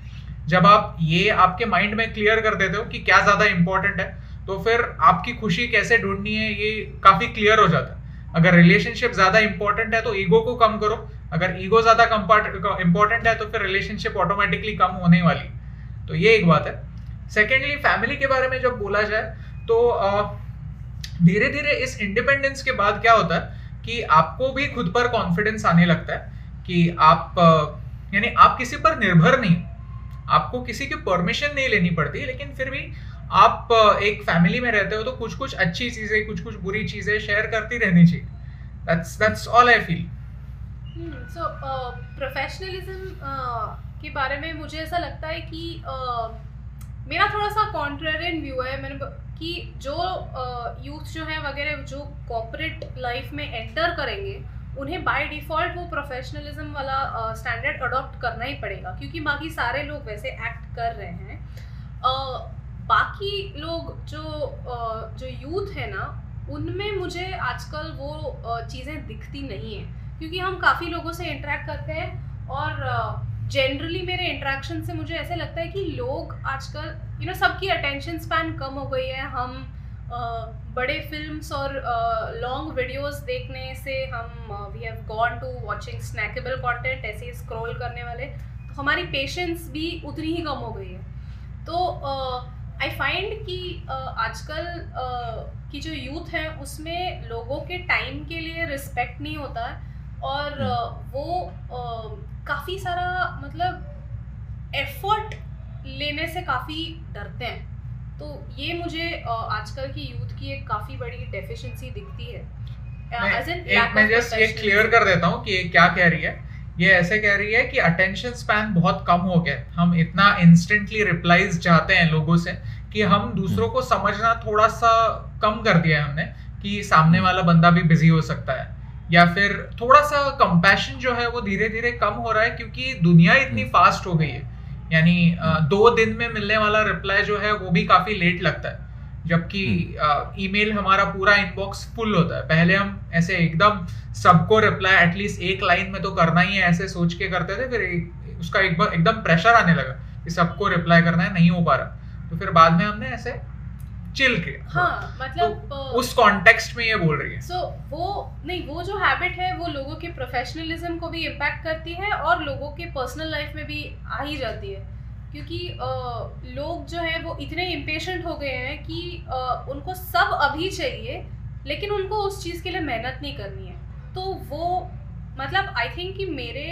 जब आप ये आपके माइंड में क्लियर कर देते हो कि क्या ज़्यादा इंपॉर्टेंट है तो फिर आपकी खुशी कैसे ढूंढनी है ये काफ़ी क्लियर हो जाता है। अगर रिलेशनशिप ज़्यादा इंपॉर्टेंट है तो ईगो को कम करो। अगर ईगो ज़्यादा इंपॉर्टेंट है तो फिर रिलेशनशिप ऑटोमेटिकली कम होने वाली। तो ये एक बात है। सेकेंडली फैमिली के बारे में जब बोला जाए तो धीरे धीरे इस इंडिपेंडेंस के बाद क्या होता है कि आपको भी खुद पर कॉन्फिडेंस आने लगता है कि आप यानी आप किसी पर निर्भर नहीं आपको किसी की परमिशन नहीं लेनी पड़ती, लेकिन फिर भी आप एक फैमिली में रहते हो तो कुछ कुछ अच्छी चीज़ें कुछ कुछ बुरी चीज़ें शेयर करती रहनी चाहिए। That's that's all I feel so professionalism के बारे में मुझे ऐसा लगता है कि मेरा थोड़ा सा कॉन्ट्रेरियन व्यू है। मैंने कि जो यूथ जो है वगैरह, जो कॉपरेट लाइफ में एंटर करेंगे, उन्हें बाय डिफ़ॉल्ट वो प्रोफेशनलिज्म वाला स्टैंडर्ड अडॉप्ट करना ही पड़ेगा। क्योंकि बाकी सारे लोग वैसे एक्ट कर रहे हैं। बाकी लोग जो जो यूथ है ना उनमें मुझे आजकल वो चीज़ें दिखती नहीं है। क्योंकि हम काफ़ी लोगों से इंटरेक्ट करते हैं और जनरली मेरे इंटरेक्शन से मुझे ऐसे लगता है कि लोग आजकल यू नो सबकी अटेंशन स्पैन कम हो गई है। हम बड़े फिल्म्स और लॉन्ग वीडियोस देखने से हम we have gone to watching snackable content ऐसे स्क्रॉल करने वाले। तो हमारी पेशेंस भी उतनी ही कम हो गई है। तो uh, आई फाइंड कि आजकल की जो यूथ है उसमें लोगों के टाइम के लिए रिस्पेक्ट नहीं होता है और हम्म। वो काफ़ी सारा मतलब एफर्ट लेने से काफ़ी डरते हैं। तो ये मुझे आजकल की यूथ की एक काफ़ी बड़ी डेफिशिएंसी दिखती है। मैं, एक मैं जस्ट ये क्लियर कर देता हूँ कि ये क्या कह रही है। ये ऐसे कह रही है कि अटेंशन स्पैन बहुत कम हो गया। हम इतना इंस्टेंटली रिप्लाईज चाहते हैं लोगों से कि हम दूसरों को समझना थोड़ा सा कम कर दिया है हमने कि सामने वाला बंदा भी बिज़ी हो सकता है। या फिर थोड़ा सा कंपैशन जो है वो धीरे धीरे कम हो रहा है क्योंकि दुनिया इतनी फास्ट हम्म। हो गई है। यानी दो दिन में मिलने वाला रिप्लाई जो है वो भी काफ़ी लेट लगता है। जबकि ईमेल हमारा पूरा इनबॉक्स फुल होता है। पहले हम ऐसे एकदम सबको रिप्लाई एटलीस्ट एक लाइन में तो करना ही है ऐसे सोच के करते थे फिर एक, उसका एक बार एकदम प्रेशर आने लगा कि सबको रिप्लाई करना है नहीं हो पा रहा। तो फिर बाद में हमने ऐसे चिल किया। हाँ मतलब तो उस कॉन्टेक्स्ट में ये बोल रही है। सो so, वो नहीं वो जो हैबिट है वो लोगों के प्रोफेशनलिज्म को भी इम्पैक्ट करती है और लोगों के पर्सनल लाइफ में भी आ ही जाती है। क्योंकि लोग जो है वो इतने इम्पेशेंट हो गए हैं कि उनको सब अभी चाहिए, लेकिन उनको उस चीज़ के लिए मेहनत नहीं करनी है। तो वो मतलब आई थिंक कि मेरे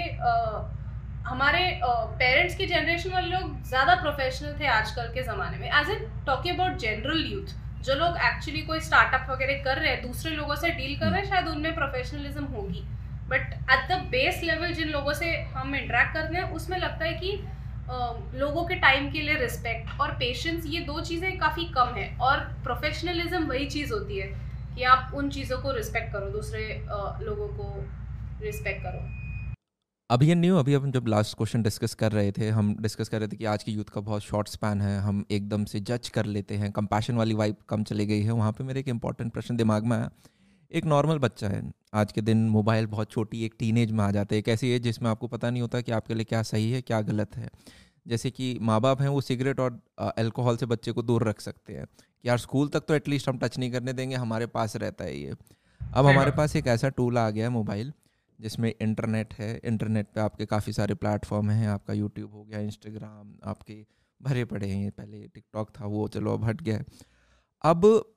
हमारे पेरेंट्स की जनरेशन वाले लोग ज़्यादा प्रोफेशनल थे आजकल के ज़माने में। As in talking about general youth जो लोग एक्चुअली कोई स्टार्टअप वगैरह कर रहे हैं, दूसरे लोगों से डील कर रहे हैं, शायद उनमें प्रोफेशनलिज्म होगी। But at the base level जिन लोगों से हम इंटरेक्ट करते हैं, उसमें लगता है कि लोगों के टाइम के लिए रिस्पेक्ट और पेशेंस ये दो चीज़ें काफ़ी कम है और प्रोफेशनलिज्म वही चीज़ होती है कि आप उन चीज़ों को रिस्पेक्ट करो, दूसरे लोगों को रिस्पेक्ट करो। अभी ये न्यू अभी हम जब लास्ट क्वेश्चन डिस्कस कर रहे थे, हम डिस्कस कर रहे थे कि आज की यूथ का बहुत शॉर्ट स्पैन है, हम एकदम से जज कर लेते हैं कंपैशन वाली वाइब कम चली गई है, वहाँ पे मेरे एक इंपॉर्टेंट प्रश्न दिमाग में आया। एक नॉर्मल बच्चा है। आज के दिन मोबाइल बहुत छोटी एक टीनेज में आ जाते हैं। एक ऐसी एज जिसमें आपको पता नहीं होता कि आपके लिए क्या सही है क्या गलत है। जैसे कि माँ बाप हैं वो सिगरेट और अल्कोहल से बच्चे को दूर रख सकते हैं। कि यार स्कूल तक तो एटलीस्ट हम टच नहीं करने देंगे हमारे पास रहता है ये। अब हमारे पास एक ऐसा टूल आ गया है मोबाइल जिसमें इंटरनेट है। इंटरनेट पे आपके काफ़ी सारे प्लेटफॉर्म हैं। आपका यूट्यूब हो गया इंस्टाग्राम आपके भरे पड़े हैं। ये पहले टिकटॉक था वो चलो अब हट गया है। अब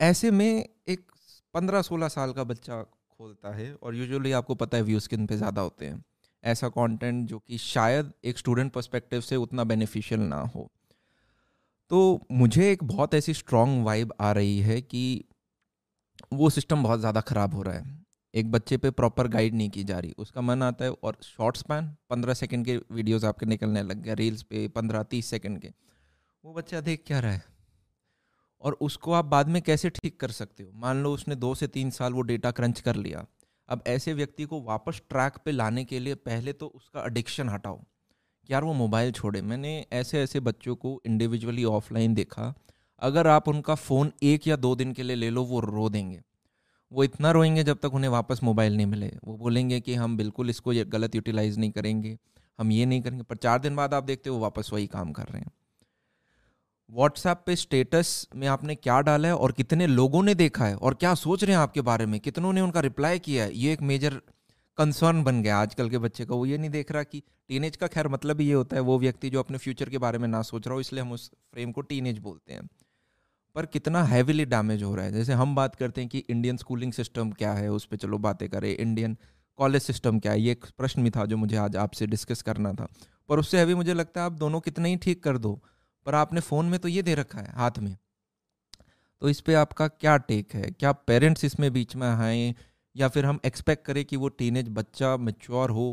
ऐसे में एक पंद्रह सोलह साल का बच्चा खोलता है और यूजुअली आपको पता है व्यू स्किन पे ज़्यादा होते हैं। ऐसा कंटेंट जो कि शायद एक स्टूडेंट पर्सपेक्टिव से उतना बेनिफिशियल ना हो। तो मुझे एक बहुत ऐसी स्ट्रॉन्ग वाइब आ रही है कि वो सिस्टम बहुत ज़्यादा ख़राब हो रहा है। एक बच्चे पे प्रॉपर गाइड नहीं की जा रही। उसका मन आता है और शॉर्ट स्पैन पंद्रह सेकंड के वीडियोस आपके निकलने लग गए रील्स पे पंद्रह तीस सेकंड के। वो बच्चा देख क्या रहा है? और उसको आप बाद में कैसे ठीक कर सकते हो? मान लो उसने दो से तीन साल वो डेटा क्रंच कर लिया। अब ऐसे व्यक्ति को वापस ट्रैक पे लाने के लिए पहले तो उसका एडिक्शन हटाओ। यार वो मोबाइल छोड़े। मैंने ऐसे ऐसे बच्चों को इंडिविजुअली ऑफलाइन देखा। अगर आप उनका फ़ोन एक या दो दिन के लिए ले लो, वो रो देंगे। वो इतना रोएँगे जब तक उन्हें वापस मोबाइल नहीं मिले। वो बोलेंगे कि हम बिल्कुल इसको गलत यूटिलाइज नहीं करेंगे। हम ये नहीं करेंगे। पर चार दिन बाद आप देखते हो वापस वही काम कर रहे हैं। व्हाट्सएप पे स्टेटस में आपने क्या डाला है और कितने लोगों ने देखा है और क्या सोच रहे हैं आपके बारे में? कितनों ने उनका रिप्लाई किया है? ये एक मेजर कंसर्न बन गया आजकल के बच्चे का। वो ये नहीं देख रहा कि टीनेज का खैर मतलब ही ये होता है, वो व्यक्ति जो अपने फ्यूचर के बारे में ना सोच रहा हो, इसलिए हम उस फ्रेम को टीनेज बोलते हैं। पर कितना हैविली डैमेज हो रहा है। जैसे हम बात करते हैं कि इंडियन स्कूलिंग सिस्टम क्या है, उस पर चलो बातें करें। इंडियन कॉलेज सिस्टम क्या है? ये एक प्रश्न भी था जो मुझे आज आपसे डिस्कस करना था। पर उससे हैवी मुझे लगता है आप दोनों कितना ही ठीक कर दो। पर आपने फ़ोन में तो ये दे रखा है हाथ में। तो इस पे आपका क्या टेक है? क्या पेरेंट्स इसमें बीच में आए? या फिर हम एक्सपेक्ट करें कि वो टीनेज बच्चा मेच्योर हो?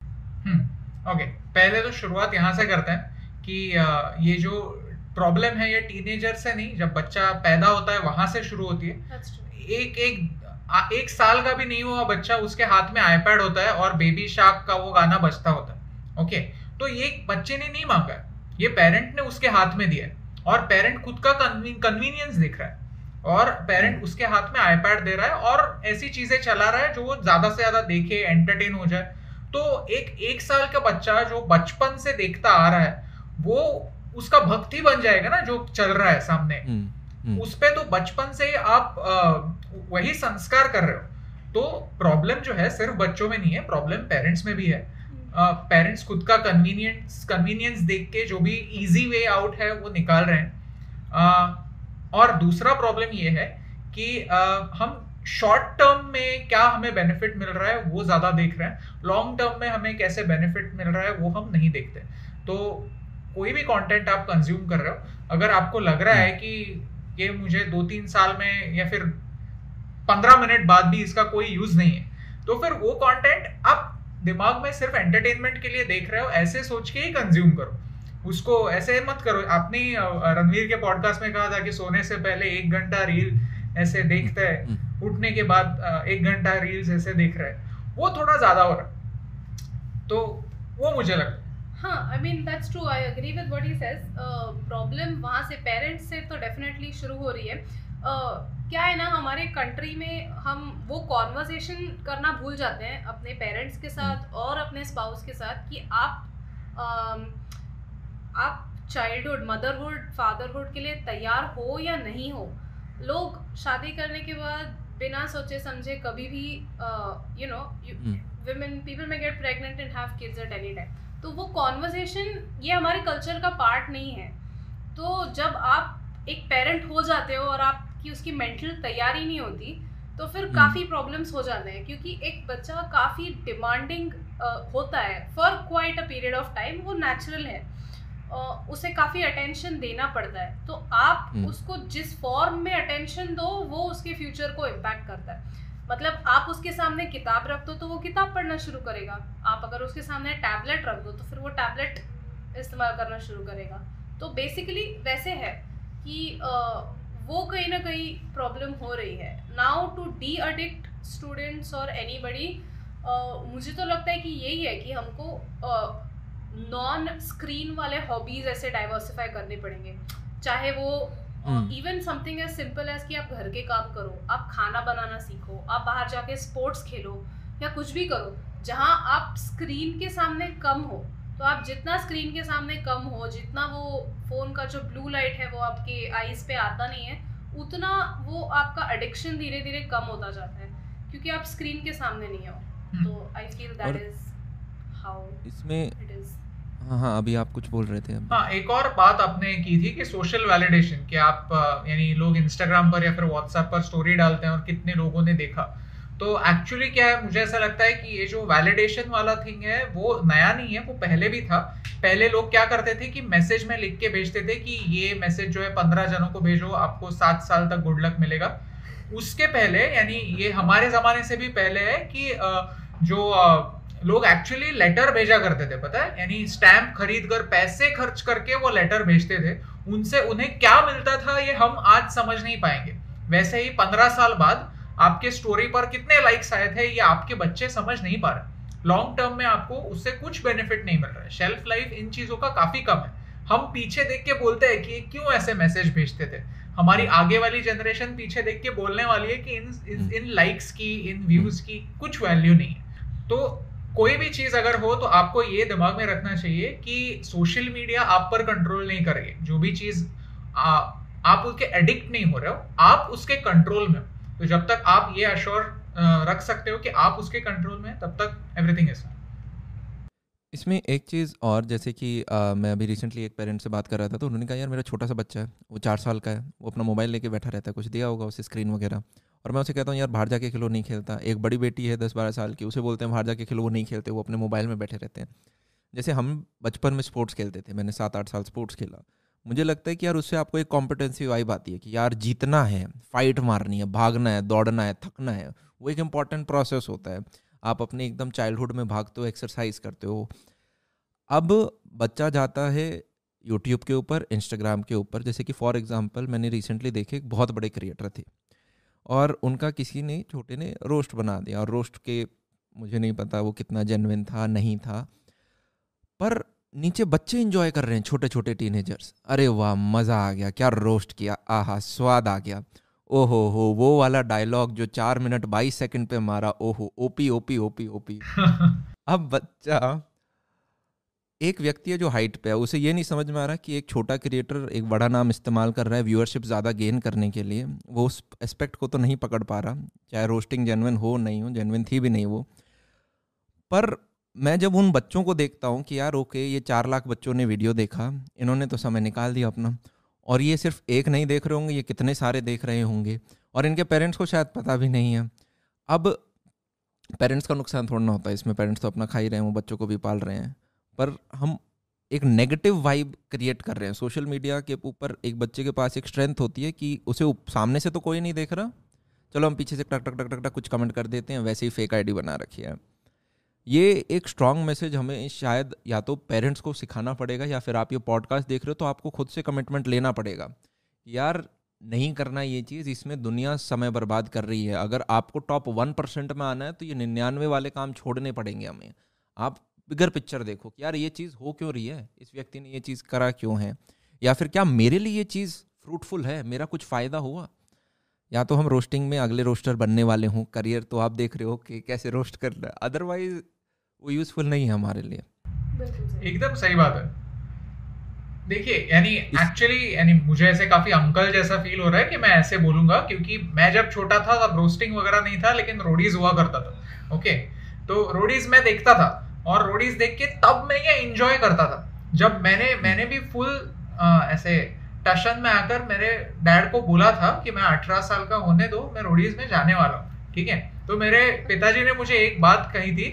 हम्म ओके पहले तो शुरुआत यहाँ से करते हैं कि ये जो प्रॉब्लम है ये टीनेजर से नहीं जब बच्चा पैदा होता है वहाँ से शुरू होती है। एक एक एक साल का भी नहीं हुआ बच्चा उसके हाथ में आईपैड होता है और बेबी शार्क का वो गाना बजता होता है। ओके तो ये बच्चे ने नहीं मांगा है। ये पेरेंट ने उसके हाथ में दिया है और पेरेंट खुद का कन्वीनियंस देख रहा है और पेरेंट उसके हाथ में आईपैड दे रहा है और ऐसी चीज़ें चला रहा है जो वो ज़्यादा से ज़्यादा देखे एंटरटेन हो जाए। तो एक एक साल का बच्चा जो बचपन से देखता आ रहा है वो उसका भक्ति बन जाएगा ना जो चल रहा है सामने। हम्म, हम्म, उस पे तो बचपन से आप अ, वही संस्कार कर रहे हो। तो प्रॉब्लम जो है सिर्फ़ बच्चों में नहीं है प्रॉब्लम पेरेंट्स में भी है। पेरेंट्स खुद का कन्वीनियंस कन्वीनियंस देख के जो भी इजी वे आउट है वो निकाल रहे हैं। और दूसरा प्रॉब्लम ये है कि हम शॉर्ट टर्म में क्या हमें बेनिफिट मिल रहा है वो ज़्यादा देख रहे हैं। लॉन्ग टर्म में हमें कैसे बेनिफिट मिल रहा है वो हम नहीं देखते। तो कोई भी कंटेंट आप कंज्यूम कर रहे हो अगर आपको लग रहा है कि ये मुझे दो तीन साल में या फिर पंद्रह मिनट बाद भी इसका कोई यूज़ नहीं है तो फिर वो कंटेंट आप दिमाग में सिर्फ़ एंटरटेनमेंट के लिए देख रहे हो ऐसे सोच के ही कंज्यूम करो। उसको ऐसे मत करो। आपने रणवीर के पॉडकास्ट में कहा था कि सोने से पहले एक घंटा रील ऐसे देखता है हम्म, उठने के बाद एक घंटा रील्स ऐसे देख रहे हैं। वो थोड़ा ज़्यादा हो रहा है। तो वो मुझे लगता हाँ I mean that's true I agree with what he says problem वहाँ से पेरेंट्स से तो डेफिनेटली शुरू हो रही है। uh, क्या है ना हमारे कंट्री में हम वो कॉन्वर्जेशन करना भूल जाते हैं अपने पेरेंट्स के साथ हम्म। और अपने स्पाउस के साथ कि आप um, आप चाइल्डहुड मदरहुड फादरहुड के लिए तैयार हो या नहीं हो। लोग शादी करने के बाद बिना सोचे समझे कभी भी you know hmm, people may get get and have kids at any time. तो वो कॉन्वर्जेशन ये हमारे कल्चर का पार्ट नहीं है। तो जब आप एक पेरेंट हो जाते हो और आपकी उसकी मेंटल तैयारी नहीं होती तो फिर हम्म। काफ़ी प्रॉब्लम्स हो जाते हैं क्योंकि एक बच्चा काफ़ी डिमांडिंग होता है। For quite a period of time वो नेचुरल है। उसे काफ़ी अटेंशन देना पड़ता है। तो आप हम्म। उसको जिस फॉर्म में अटेंशन दो वो उसके फ्यूचर को इम्पैक्ट करता है। मतलब आप उसके सामने किताब रख दो तो वो किताब पढ़ना शुरू करेगा। आप अगर उसके सामने टैबलेट रख दो तो फिर वो टैबलेट इस्तेमाल करना शुरू करेगा। तो बेसिकली वैसे है कि वो कहीं ना कहीं प्रॉब्लम हो रही है now to D addict students और एनी बडी मुझे तो लगता है कि यही है कि हमको नॉन स्क्रीन वाले हॉबीज ऐसे डाइवर्सिफाई करने पड़ेंगे चाहे वो। Even something as simple as कि आप घर के काम करो आप खाना बनाना सीखो आप बाहर जाके स्पोर्ट्स खेलो या कुछ भी करो जहाँ आप स्क्रीन के सामने कम हो तो आप जितना स्क्रीन के सामने कम हो जितना वो फ़ोन का जो ब्लू लाइट है वो आपके आईज पे आता नहीं है उतना वो आपका एडिक्शन धीरे धीरे कम होता जाता है क्योंकि आप स्क्रीन के सामने नहीं हो। तो I feel that is how इसमें इट इज़ हाँ हाँ अभी आप कुछ बोल रहे थे हाँ एक और बात आपने की थी कि सोशल वैलिडेशन कि आप यानी लोग इंस्टाग्राम पर या फिर व्हाट्सएप पर स्टोरी डालते हैं और कितने लोगों ने देखा। तो एक्चुअली क्या है, मुझे ऐसा लगता है कि ये जो वैलिडेशन वाला थिंग है, वो नया नहीं है, वो पहले भी था। पहले लोग क्या करते थे कि मैसेज में लिख के भेजते थे कि ये मैसेज जो है पंद्रह जनों को भेजो, आपको सात साल तक गुड लक मिलेगा। उसके पहले, यानी ये हमारे जमाने से भी पहले है कि जो लोग एक्चुअली लेटर भेजा करते थे, पता है? यानी स्टैम्प खरीद कर पैसे खर्च करके वो लेटर भेजते थे। उनसे उन्हें क्या मिलता था, ये हम आज समझ नहीं पाएँगे। वैसे ही पंद्रह साल बाद आपके स्टोरी पर कितने लाइक्स आए थे ये आपके बच्चे समझ नहीं पा रहे। लॉन्ग टर्म में आपको उससे कुछ बेनिफिट नहीं मिल रहा है। शेल्फ लाइफ इन चीज़ों का काफ़ी कम है। हम पीछे देख के बोलते हैं कि क्यों ऐसे मैसेज भेजते थे? हमारी आगे वाली जनरेशन पीछे देख के बोलने वाली है कि इन इन, लाइक्स की इन व्यूज़ की कुछ वैल्यू नहीं है। तो कोई भी चीज़ अगर हो तो आपको ये दिमाग में रखना चाहिए कि सोशल मीडिया आप पर कंट्रोल नहीं करेगी। जो भी चीज़ आ, आप उसके एडिक्ट नहीं हो रहे हो आप उसके कंट्रोल में हो। तो जब तक आप ये अश्योर रख सकते हो कि आप उसके कंट्रोल में तब तक एवरीथिंग इज़ इसमें एक चीज़ और जैसे कि अ, मैं अभी रिसेंटली एक पेरेंट से बात कर रहा था तो उन्होंने कहा यार मेरा छोटा सा बच्चा है वो चार साल का है वो अपना मोबाइल लेके बैठा रहता है कुछ दिया होगा उसे स्क्रीन वगैरह। और मैं उसे कहता हूँ यार बाहर जाके खेलो नहीं खेलता। एक बड़ी बेटी है दस बारह साल की उसे बोलते हैं बाहर जाके खेलो वो नहीं खेलते वो अपने मोबाइल में बैठे रहते हैं। जैसे हम बचपन में स्पोर्ट्स खेलते थे मैंने सात आठ साल स्पोर्ट्स खेला। मुझे लगता है कि यार उससे आपको एक कॉम्पिटेंसी वाइब आती है कि यार जीतना है फाइट मारनी है, भागना है, दौड़ना है, थकना है, वो एक इंपॉर्टेंट प्रोसेस होता है। आप अपने एकदम चाइल्डहुड में भागते हो एक्सरसाइज करते हो। अब बच्चा जाता है यूट्यूब के ऊपर इंस्टाग्राम के ऊपर। जैसे कि फॉर एग्जांपल मैंने रिसेंटली देखे एक बहुत बड़े क्रिएटर थे। और उनका किसी ने, छोटे ने रोस्ट बना दिया। और रोस्ट के, मुझे नहीं पता वो कितना जेनविन था, नहीं था। पर नीचे बच्चे इंजॉय कर रहे हैं छोटे छोटे टीनेजर्स अरे वाह मज़ा आ गया क्या रोस्ट किया आहा स्वाद आ गया। ओहो हो वो वाला डायलॉग जो चार मिनट बाईस सेकंड पे मारा ओहो ओपी ओपी ओपी ओपी। अब बच्चा एक व्यक्ति है जो हाइट पे है उसे ये नहीं समझ में आ रहा कि एक छोटा क्रिएटर एक बड़ा नाम इस्तेमाल कर रहा है व्यूअरशिप ज़्यादा गेन करने के लिए। वो उस एस्पेक्ट को तो नहीं पकड़ पा रहा चाहे रोस्टिंग जेनविन हो नहीं हो जेनविन थी भी नहीं वो। पर मैं जब उन बच्चों को देखता हूँ कि यार, ओके, ये चार लाख बच्चों ने वीडियो देखा, इन्होंने तो समय निकाल दिया अपना, और ये सिर्फ़ एक नहीं देख रहे होंगे, ये कितने सारे देख रहे होंगे, और इनके पेरेंट्स को शायद पता भी नहीं है। अब पेरेंट्स का नुकसान थोड़ा ना होता है, इसमें पेरेंट्स तो अपना खा ही रहे हैं वो बच्चों को भी पाल रहे हैं, पर हम एक नेगेटिव वाइब क्रिएट कर रहे हैं। सोशल मीडिया के ऊपर एक बच्चे के पास एक स्ट्रेंथ होती है कि उसे सामने से तो कोई नहीं देख रहा, चलो हम पीछे से टक टक टक टक टक, कुछ कमेंट कर देते हैं, वैसे ही फेक आईडी बना रखी है। ये एक स्ट्रॉन्ग मैसेज हमें शायद या तो पेरेंट्स को सिखाना पड़ेगा या फिर आप ये पॉडकास्ट देख रहे हो तो आपको खुद से कमिटमेंट लेना पड़ेगा। यार, नहीं करना ये चीज़, इसमें दुनिया समय बर्बाद कर रही है। अगर आपको टॉप वन परसेंट में आना है तो ये निन्यानवे वाले काम छोड़ने पड़ेंगे हमें। आप बिगर पिक्चर देखो कि यार, ये चीज़ हो क्यों रही है? इस व्यक्ति ने ये चीज़ करा क्यों है? या फिर क्या मेरे लिए ये चीज़ फ्रूटफुल है? मेरा कुछ फ़ायदा हुआ? या तो हम रोस्टिंग में अगले रोस्टर बनने वाले हों। करियर तो आप देख रहे हो कि कैसे रोस्ट कर रहा है। अदरवाइज़ वो यूज़फुल नहीं है हमारे लिए। एकदम सही बात है। देखिए यानी एक्चुअली यानी मुझे ऐसे काफ़ी अंकल जैसा फील हो रहा है कि मैं ऐसे बोलूँगा क्योंकि मैं जब छोटा था तब रोस्टिंग वगैरह नहीं था लेकिन रोडीज हुआ करता था। ओके तो रोडीज मैं देखता था और रोडीज देख के तब मैं ये एंजॉय करता था। जब मैंने मैंने भी फुल आ, ऐसे टशन में आकर मेरे डैड को बोला था कि मैं अठारह साल का होने दो मैं रोडीज में जाने वाला हूँ। ठीक है? तो मेरे पिताजी ने मुझे एक बात कही थी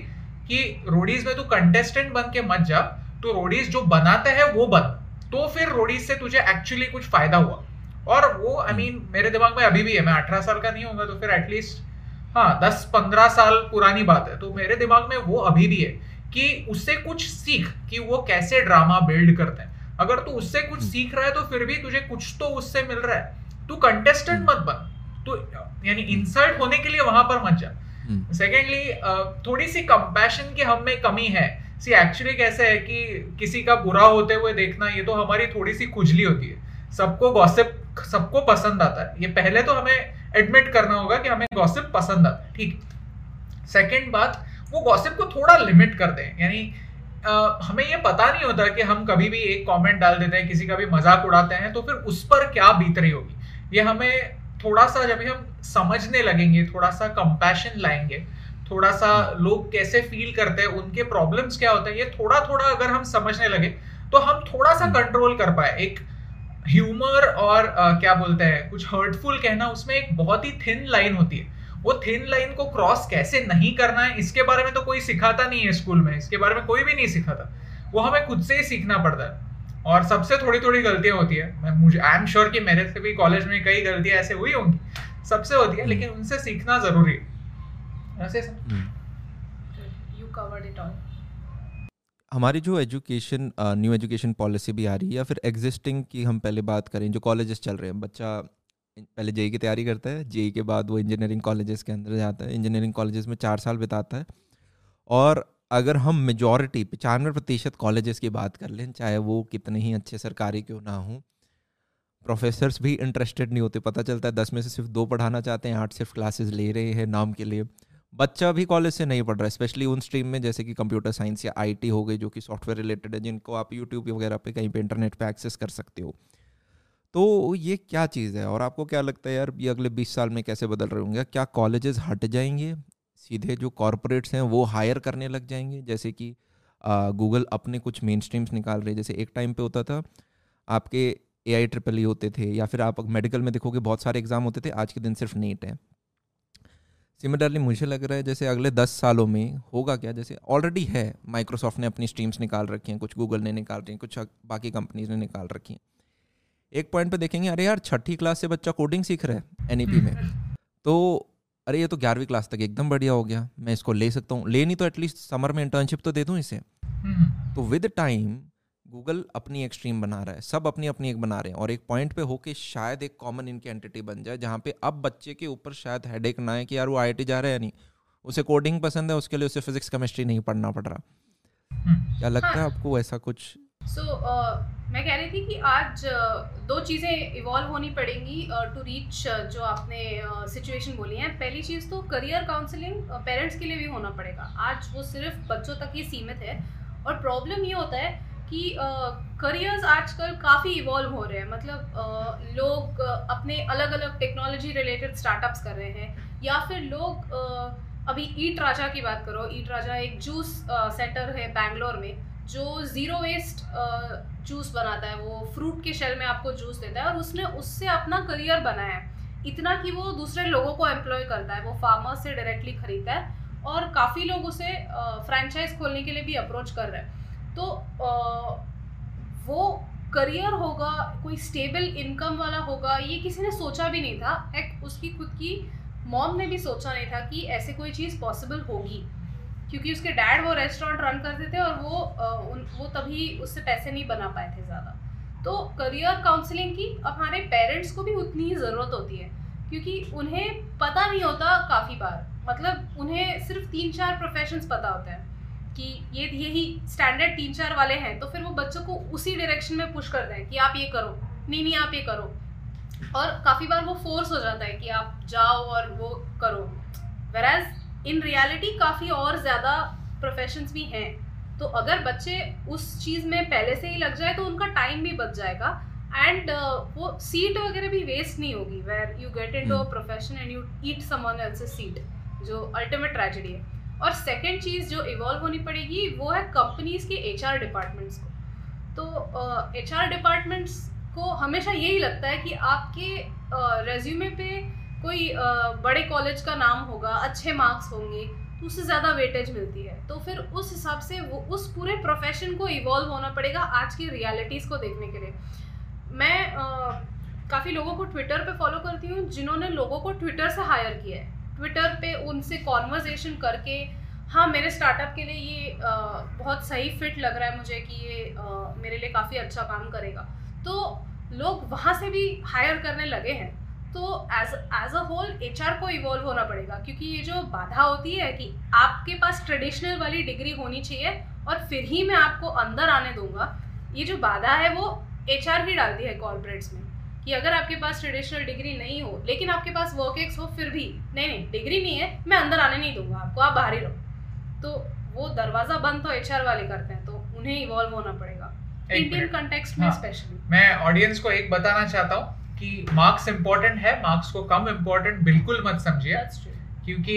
कि रोडीज में तू कंटेस्टेंट बन के मत जा तो रोडीज जो बनाते हैं वो बन। तो फिर रोडीज से तुझे एक्चुअली कुछ फ़ायदा हुआ। और वो आई I मीन mean, मेरे दिमाग में अभी भी है मैं अठारह साल का नहीं होगा तो फिर एटलीस्ट हाँ दस पंद्रह साल पुरानी बात है। तो मेरे दिमाग में वो अभी भी है कि उससे कुछ सीख कि वो कैसे ड्रामा बिल्ड करते हैं। अगर तू उससे कुछ हम्म। सीख रहा है तो फिर भी तुझे कुछ तो उससे मिल रहा है। तू कंटेस्टेंट हम्म। मत बन। तो यानी इंसल्ट हम्म। होने के लिए वहाँ पर मत जा। सेकेंडली थोड़ी सी कंपैशन की हम में कमी है। सी एक्चुअली कैसे है कि किसी का बुरा होते हुए देखना, ये तो हमारी थोड़ी सी खुजली होती है। सबको गॉसिप सबको पसंद आता है। ये पहले तो हमें एडमिट करना होगा कि हमें गॉसिप पसंद आता है। ठीक। सेकेंड बात, वो गॉसिप को थोड़ा लिमिट कर दें। यानी हमें ये पता नहीं होता कि हम कभी भी एक कमेंट डाल देते हैं, किसी का भी मज़ाक उड़ाते हैं तो फिर उस पर क्या बीत रही होगी। ये हमें थोड़ा सा जब हम समझने लगेंगे थोड़ा सा कंपैशन लाएँगे थोड़ा सा लोग कैसे फील करते हैं उनके प्रॉब्लम्स क्या होते हैं ये थोड़ा थोड़ा अगर हम समझने लगे तो हम थोड़ा सा कंट्रोल हम्म। कर पाए। एक ह्यूमर और आ, क्या बोलते हैं कुछ हर्टफुल कहना उसमें एक बहुत ही थिन लाइन होती है। वो थिन लाइन को क्रॉस कैसे नहीं करना है इसके बारे में तो कोई सिखाता नहीं है स्कूल में इसके बारे में कोई भी नहीं सिखाता। वो हमें खुद से ही सीखना पड़ता है। और सबसे थोड़ी थोड़ी गलतियाँ होती है। मैं मुझे आई एम श्योर कि मेरे से भी कॉलेज में कई गलतियाँ ऐसे हुई होंगी। सबसे होती है हम्म। लेकिन उनसे सीखना ज़रूरी है। ऐसे यू कवर्ड इट ऑल हमारी जो एजुकेशन न्यू एजुकेशन पॉलिसी भी आ रही है या फिर एग्जिस्टिंग की हम पहले बात करें जो कॉलेजेस चल रहे हैं बच्चा पहले जेई की तैयारी करता है जेई के बाद वो इंजीनियरिंग कॉलेजेस के अंदर जाता है इंजीनियरिंग कॉलेजेस में चार साल बिताता है। और अगर हम मेजॉरिटी पचानवे प्रतिशत कॉलेजेस की बात कर लें, चाहे वो कितने ही अच्छे सरकारी क्यों ना हों प्रोफेसर्स भी इंटरेस्टेड नहीं होते। पता चलता है दस में से सिर्फ़ दो पढ़ाना चाहते हैं, आठ सिर्फ़ क्लासेस ले रहे हैं नाम के लिए। बच्चा भी कॉलेज से नहीं पढ़ रहा है स्पेशली उन स्ट्रीम में, जैसे कि कंप्यूटर साइंस या आईटी हो गई, जो कि सॉफ्टवेयर रिलेटेड है, जिनको आप यूट्यूब वगैरह पे कहीं पे इंटरनेट पे एक्सेस कर सकते हो। तो ये क्या चीज़ है? और आपको क्या लगता है यार, ये अगले बीस साल में कैसे बदल रहे होंगे? क्या कॉलेजेस हट जाएँगे? सीधे जो कॉरपोरेट्स हैं, वो हायर करने लग जाएँगे। जैसे कि गूगल अपने कुछ मेन स्ट्रीम्स निकाल रहे हैं। जैसे एक टाइम पे होता था, आपके ए आई ट्रिपल ई होते थे, या फिर आप मेडिकल में देखोगे, बहुत सारे एग्ज़ाम होते थे, आज के दिन सिर्फ़ नीट है। सिमिलरली मुझे लग रहा है, जैसे अगले दस सालों में होगा क्या? जैसे ऑलरेडी है माइक्रोसॉफ्ट ने अपनी स्ट्रीम्स निकाल रखी हैं, कुछ गूगल ने निकाल रही हैं, कुछ बाकी कंपनीज़ ने निकाल रखी हैं। एक पॉइंट पे देखेंगे, अरे यार, छठी क्लास से बच्चा कोडिंग सीख रहा है एन e में। तो अरे ये तो ग्यारहवीं क्लास तक एकदम बढ़िया हो गया। मैं इसको ले सकता हूँ। ले नहीं तो एटलीस्ट समर में इंटर्नशिप तो दे दूँ इसे। हम्म। तो विद टाइम गूगल अपनी एक स्ट्रीम बना रहा है। सब अपनी अपनी एक बना रहे हैं। और एक पॉइंट पे होके शायद एक कॉमन इनकी एंटिटी बन जाए जहाँ पे अब बच्चे के ऊपर शायद हेड ना है कि यार वो आई जा रहा है नहीं। उसे कोडिंग पसंद है उसके लिए उसे फिजिक्स केमिस्ट्री नहीं पढ़ना पड़ रहा। हम्म। क्या लगता हाँ. है। आपको ऐसा कुछ सो so, uh, मैं कह रही थी कि आज दो चीज़ें इवॉल्व होनी पड़ेंगी टू रीच जो आपने सिचुएशन uh, बोली है। पहली चीज़ तो करियर काउंसलिंग पेरेंट्स के लिए भी होना पड़ेगा। आज वो सिर्फ़ बच्चों तक ही सीमित है। और प्रॉब्लम ये होता है कि करियर्स uh, आजकल काफ़ी इवॉल्व हो रहे हैं। मतलब uh, लोग uh, अपने अलग अलग टेक्नोलॉजी रिलेटेड स्टार्टअप्स कर रहे हैं। या फिर लोग uh, अभी ईट राजा की बात करो। ईट राजा एक जूस सेंटर है बैंगलोर में। जो ज़ीरो वेस्ट जूस बनाता है वो फ्रूट के शेल में आपको जूस देता है और उसने उससे अपना करियर बनाया है। इतना कि वो दूसरे लोगों को एम्प्लॉय करता है वो फार्मर से डायरेक्टली खरीदता है और काफ़ी लोग उसे फ्रेंचाइज खोलने के लिए भी अप्रोच कर रहे हैं। तो आ, वो करियर होगा कोई स्टेबल इनकम वाला होगा ये किसी ने सोचा भी नहीं था। एक उसकी खुद की मॉम ने भी सोचा नहीं था कि ऐसे कोई चीज़ पॉसिबल होगी। क्योंकि उसके डैड वो रेस्टोरेंट रन करते थे और वो वो तभी उससे पैसे नहीं बना पाए थे ज़्यादा। तो करियर काउंसलिंग की हमारे पेरेंट्स को भी उतनी ही ज़रूरत होती है, क्योंकि उन्हें पता नहीं होता काफ़ी बार। मतलब उन्हें सिर्फ़ तीन चार प्रोफेशंस पता होते हैं, कि ये यही स्टैंडर्ड तीन चार वाले हैं तो फिर वो बच्चों को उसी डायरेक्शन में पुश कर दें कि आप ये करो, नहीं नहीं, आप ये करो। और काफ़ी बार वो फोर्स हो जाता है कि आप जाओ और वो करो। वेराज इन रियलिटी काफ़ी और ज़्यादा प्रोफेशंस भी हैं। तो अगर बच्चे उस चीज़ में पहले से ही लग जाए तो उनका टाइम भी बच जाएगा। एंड uh, वो सीट वगैरह भी वेस्ट नहीं होगी where you get into a profession and you eat someone else seat जो अल्टीमेट ट्रेजिडी है। और सेकेंड चीज़ जो इवॉल्व होनी पड़ेगी वो है कंपनीज़ के एचआर डिपार्टमेंट्स को। तो एच uh, डिपार्टमेंट्स को हमेशा यही लगता है कि आपके रेज्यूमे uh, पे कोई uh, बड़े कॉलेज का नाम होगा अच्छे मार्क्स होंगे उससे ज़्यादा वेटेज मिलती है। तो फिर उस हिसाब से वो उस पूरे प्रोफेशन को इवॉल्व होना पड़ेगा आज की रियलिटीज़ को देखने के लिए। मैं काफ़ी लोगों को ट्विटर पे फॉलो करती हूँ जिन्होंने लोगों को ट्विटर से हायर किया है। ट्विटर पे उनसे कॉन्वर्जेशन करके हाँ मेरे स्टार्टअप के लिए ये आ, बहुत सही फिट लग रहा है मुझे कि ये आ, मेरे लिए काफ़ी अच्छा काम करेगा। तो लोग वहाँ से भी हायर करने लगे हैं। तो as as a whole H को इवॉल्व होना पड़ेगा क्योंकि ये जो बाधा होती है कि आपके पास ट्रेडिशनल वाली डिग्री होनी चाहिए और फिर ही मैं आपको अंदर आने दूँगा ये जो बाधा है वो एच ही डालती है कॉर्पोरेट्स में कि अगर आपके पास ट्रेडिशनल डिग्री नहीं हो लेकिन आपके पास वर्क एक्स हो फिर भी नहीं नहीं डिग्री नहीं है मैं अंदर आने नहीं दूँगा आपको आप बाहर ही रहो। तो वो दरवाज़ा बंद तो एच वाले करते हैं तो उन्हें इवॉल्व होना पड़ेगा इंडियन कंटेक्स्ट में स्पेशली हाँ, मैं ऑडियंस को एक बताना चाहता हूँ कि मार्क्स इंपॉर्टेंट है मार्क्स को कम इंपॉर्टेंट बिल्कुल मत समझिए। क्योंकि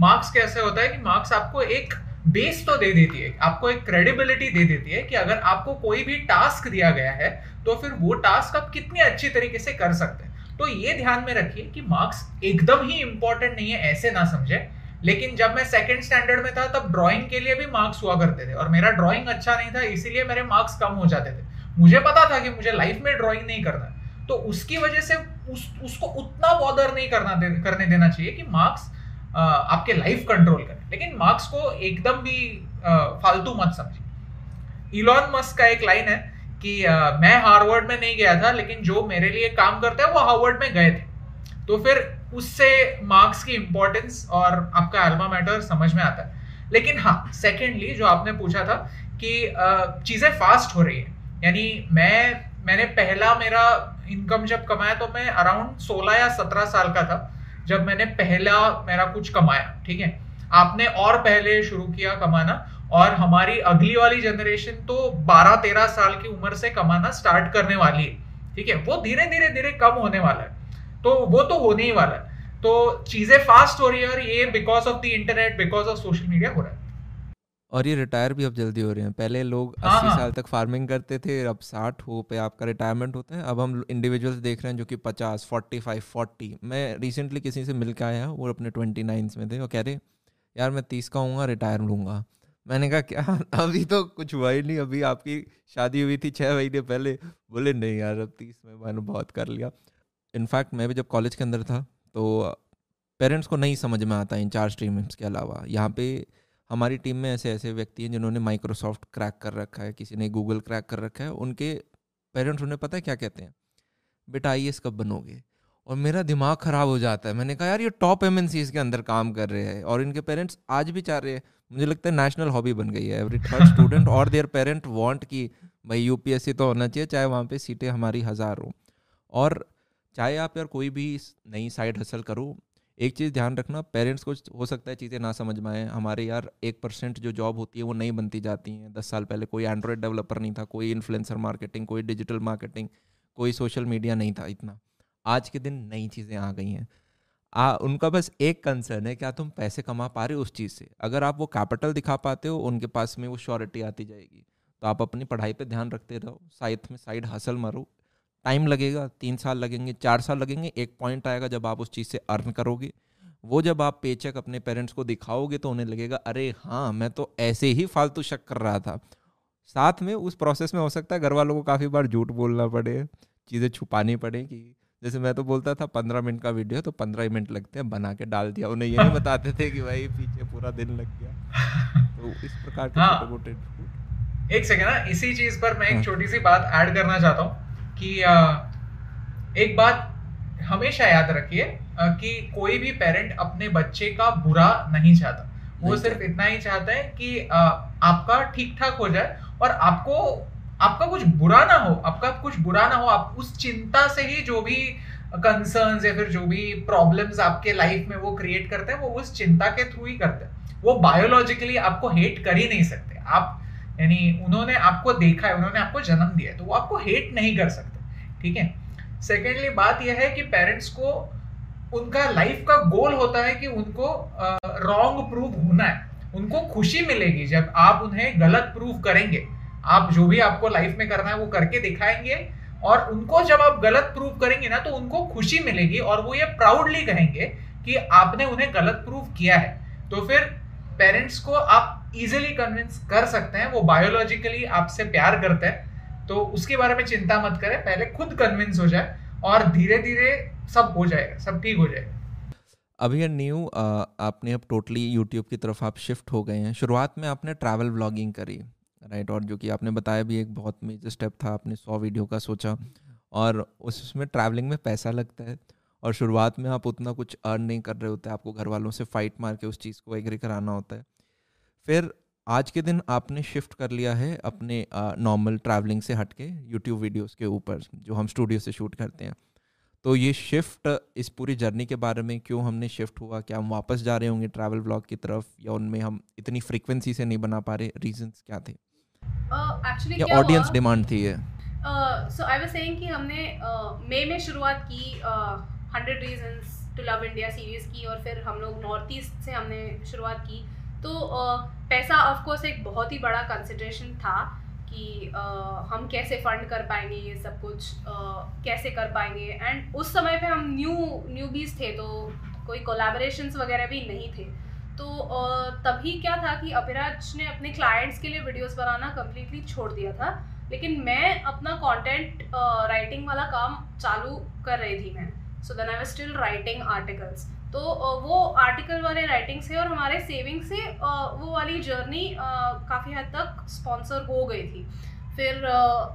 मार्क्स कैसे होता है कि मार्क्स आपको एक बेस तो दे देती है आपको एक क्रेडिबिलिटी दे देती है कि अगर आपको कोई भी टास्क दिया गया है तो फिर वो टास्क आप कितनी अच्छी तरीके से कर सकते हैं। तो ये ध्यान में रखिए कि मार्क्स एकदम ही इंपॉर्टेंट नहीं है ऐसे ना समझे। लेकिन जब मैं सेकेंड स्टैंडर्ड में था तब ड्राइंग के लिए भी मार्क्स हुआ करते थे। और मेरा ड्राइंग अच्छा नहीं था इसीलिए मेरे मार्क्स कम हो जाते थे। मुझे पता था कि मुझे लाइफ में ड्राइंग नहीं करना तो उसकी वजह से उस उसको उतना बॉदर नहीं करना दे, करने देना चाहिए कि मार्क्स आपके लाइफ कंट्रोल करें। लेकिन मार्क्स को एकदम भी फालतू मत समझिए। इलॉन मस्क का एक लाइन है कि आ, मैं हार्वर्ड में नहीं गया था लेकिन जो मेरे लिए काम करते हैं वो हार्वर्ड में गए थे। तो फिर उससे मार्क्स की इंपॉर्टेंस और आपका एल्बा मैटर समझ में आता है। लेकिन हाँ सेकेंडली जो आपने पूछा था कि चीज़ें फास्ट हो रही है। यानी मैं मैंने पहला मेरा इनकम जब कमाया तो मैं अराउंड 16 या 17 साल का था, जब मैंने पहला मेरा कुछ कमाया, ठीक है? आपने और पहले शुरू किया कमाना और हमारी अगली वाली जनरेशन तो 12-13 साल की उम्र से कमाना स्टार्ट करने वाली है, ठीक है? वो धीरे धीरे धीरे कम होने वाला है तो वो तो होने ही वाला है। तो चीज़ें फास्ट हो रही है और ये because of the internet because of social media हो रहा है। और ये रिटायर भी अब जल्दी हो रहे हैं। पहले लोग हाँ, अस्सी हाँ, साल तक फ़ार्मिंग करते थे अब साठ हो पे आपका रिटायरमेंट होता है। अब हम इंडिविजुअल्स देख रहे हैं जो कि पचास फोर्टी फाइव फोर्टी मैं रिसेंटली किसी से मिल के आया वो अपने ट्वेंटी नाइन्स में थे। और कह रहे यार मैं तीस का हूँ रिटायर लूँगा। मैंने कहा क्या? अभी तो कुछ हुआ ही नहीं। अभी आपकी शादी हुई थी छः महीने पहले। बोले नहीं यार अब तीस में मैंने बहुत कर लिया। इनफैक्ट मैं भी जब कॉलेज के अंदर था तो पेरेंट्स को नहीं समझ में आता इन चार स्ट्रीम्स के अलावा। यहाँ पे हमारी टीम में ऐसे ऐसे व्यक्ति हैं जिन्होंने माइक्रोसॉफ्ट क्रैक कर रखा है किसी ने गूगल क्रैक कर रखा है उनके पेरेंट्स उन्हें पता है क्या कहते हैं? बेटा आई कब बनोगे? और मेरा दिमाग ख़राब हो जाता है। मैंने कहा यार ये टॉप एम के अंदर काम कर रहे हैं और इनके पेरेंट्स आज भी चाह रहे हैं। मुझे लगता है नेशनल हॉबी बन गई है। एवरी थर्ड स्टूडेंट और देयर पेरेंट वांट कि भाई यूपीएससी तो होना चाहिए चाहे वहाँ पे सीटें हमारी हज़ार हो। और चाहे आप यार कोई भी नई साइड हसल करो एक चीज़ ध्यान रखना पेरेंट्स को हो सकता है चीज़ें ना समझ में आए। हमारे यार एक परसेंट जो जॉब होती है वो नहीं बनती जाती हैं। दस साल पहले कोई एंड्रॉयड डेवलपर नहीं था कोई इन्फ्लुएंसर मार्केटिंग कोई डिजिटल मार्केटिंग कोई सोशल मीडिया नहीं था इतना। आज के दिन नई चीज़ें आ गई हैं। आ, उनका बस एक कंसर्न है क्या तुम पैसे कमा पा रहे हो उस चीज़ से? अगर आप वो कैपिटल दिखा पाते हो उनके पास में वो श्योरिटी आती जाएगी। तो आप अपनी पढ़ाई पे ध्यान रखते रहो साइथ में साइड हासिल मारो टाइम लगेगा तीन साल लगेंगे चार साल लगेंगे एक पॉइंट आएगा जब आप उस चीज़ से अर्न करोगे। वो जब आप पेचक अपने पेरेंट्स को दिखाओगे तो उन्हें लगेगा अरे हाँ मैं तो ऐसे ही फालतू शक कर रहा था। साथ में उस प्रोसेस में हो सकता है घर वालों को काफ़ी बार झूठ बोलना पड़े चीज़ें छुपानी पड़े कि जैसे मैं तो बोलता था पंद्रह मिनट का वीडियो तो पंद्रह ही मिनट लगते हैं बना के डाल दिया। उन्हें ये नहीं बताते थे कि भाई पीछे पूरा दिन लग गया। तो इस प्रकार के हाँ, छोटे मोटे एक सेकेंड ना इसी चीज़ पर मैं एक हाँ। छोटी सी बात ऐड करना चाहता हूँ। कि एक बात हमेशा याद रखिए कि कोई भी पेरेंट अपने बच्चे का बुरा नहीं चाहता। वो सिर्फ़ इतना ही चाहते हैं कि आपका ठीक ठाक हो जाए और आपको आपका कुछ बुरा ना हो आपका कुछ बुरा ना हो आप उस चिंता से ही जो भी कंसर्न्स या फिर जो भी प्रॉब्लम्स आपके लाइफ में वो क्रिएट करते हैं वो उस चिंता के थ्रू ही करते हैं। वो बायोलॉजिकली आपको हेट कर ही नहीं सकते। आप यानी उन्होंने आपको देखा है, उन्होंने आपको जन्म दिया है तो वो आपको हेट नहीं कर सकते, ठीक है? सेकेंडली बात यह है कि पेरेंट्स को उनका लाइफ का गोल होता है कि उनको रॉन्ग प्रूव होना है। उनको खुशी मिलेगी जब आप उन्हें गलत प्रूव करेंगे। आप जो भी आपको लाइफ में करना है, वो करके दिखाएँगे और उनको जब आप गलत प्रूव करेंगे ना तो उनको खुशी मिलेगी और वो ये प्राउडली कहेंगे कि आपने उन्हें गलत प्रूव किया है। तो फिर पेरेंट्स को आप इजिली कन्विंस कर सकते हैं, वो बायोलॉजिकली आपसे प्यार करते हैं तो उसके बारे में चिंता मत करें, पहले खुद कन्विंस हो जाए और धीरे धीरे सब हो जाएगा, सब ठीक हो जाएगा। अभी न्यू आपने अब टोटली यूट्यूब की तरफ़ आप शिफ्ट हो गए हैं। शुरुआत में आपने ट्रैवल व्लॉगिंग करी राइट और जो कि आपने बताया भी एक बहुत मेजर स्टेप था, आपने सौ वीडियो का सोचा और उसमें ट्रैवलिंग में पैसा लगता है और शुरुआत में आप उतना कुछ अर्न नहीं कर रहे होते, आपको घर वालों से फाइट मार के उस चीज़ को एग्री कराना होता है। फिर आज के दिन आपने शिफ्ट कर लिया है अपने नॉर्मल ट्रैवलिंग से हट के यूट्यूब वीडियोज़ के ऊपर जो हम स्टूडियो से शूट करते हैं। तो ये शिफ्ट इस पूरी जर्नी के बारे में क्यों हमने शिफ्ट हुआ? क्या हम वापस जा रहे होंगे ट्रैवल ब्लॉग की तरफ़ या उनमें हम इतनी फ्रीक्वेंसी से नहीं बना पा रहे? रीजंस क्या थे? एक्चुअली uh, या ऑडियंस डिमांड थी ये? सो आई वाज सेइंग कि हमने मई uh, में शुरुआत की hundred reasons to love India series की और फिर हम लोग नॉर्थ ईस्ट से हमने शुरुआत की। तो पैसा ऑफ़ कोर्स एक बहुत ही बड़ा कंसिड्रेशन था कि हम कैसे फंड कर पाएँगे ये सब कुछ कैसे कर पाएँगे। एंड उस समय पे हम न्यू न्यूबीज थे तो कोई कोलैबोरेशंस वगैरह भी नहीं थे। तो तभी क्या था कि अभिराज ने अपने क्लाइंट्स के लिए वीडियोस बनाना कम्प्लीटली छोड़ दिया था। लेकिन मैं अपना कंटेंट राइटिंग वाला काम चालू कर रही थी मैं। So then I was still writing articles तो वो आर्टिकल वाले राइटिंग से और हमारे सेविंग से वो वाली जर्नी काफ़ी हद तक स्पॉन्सर हो गई थी। फिर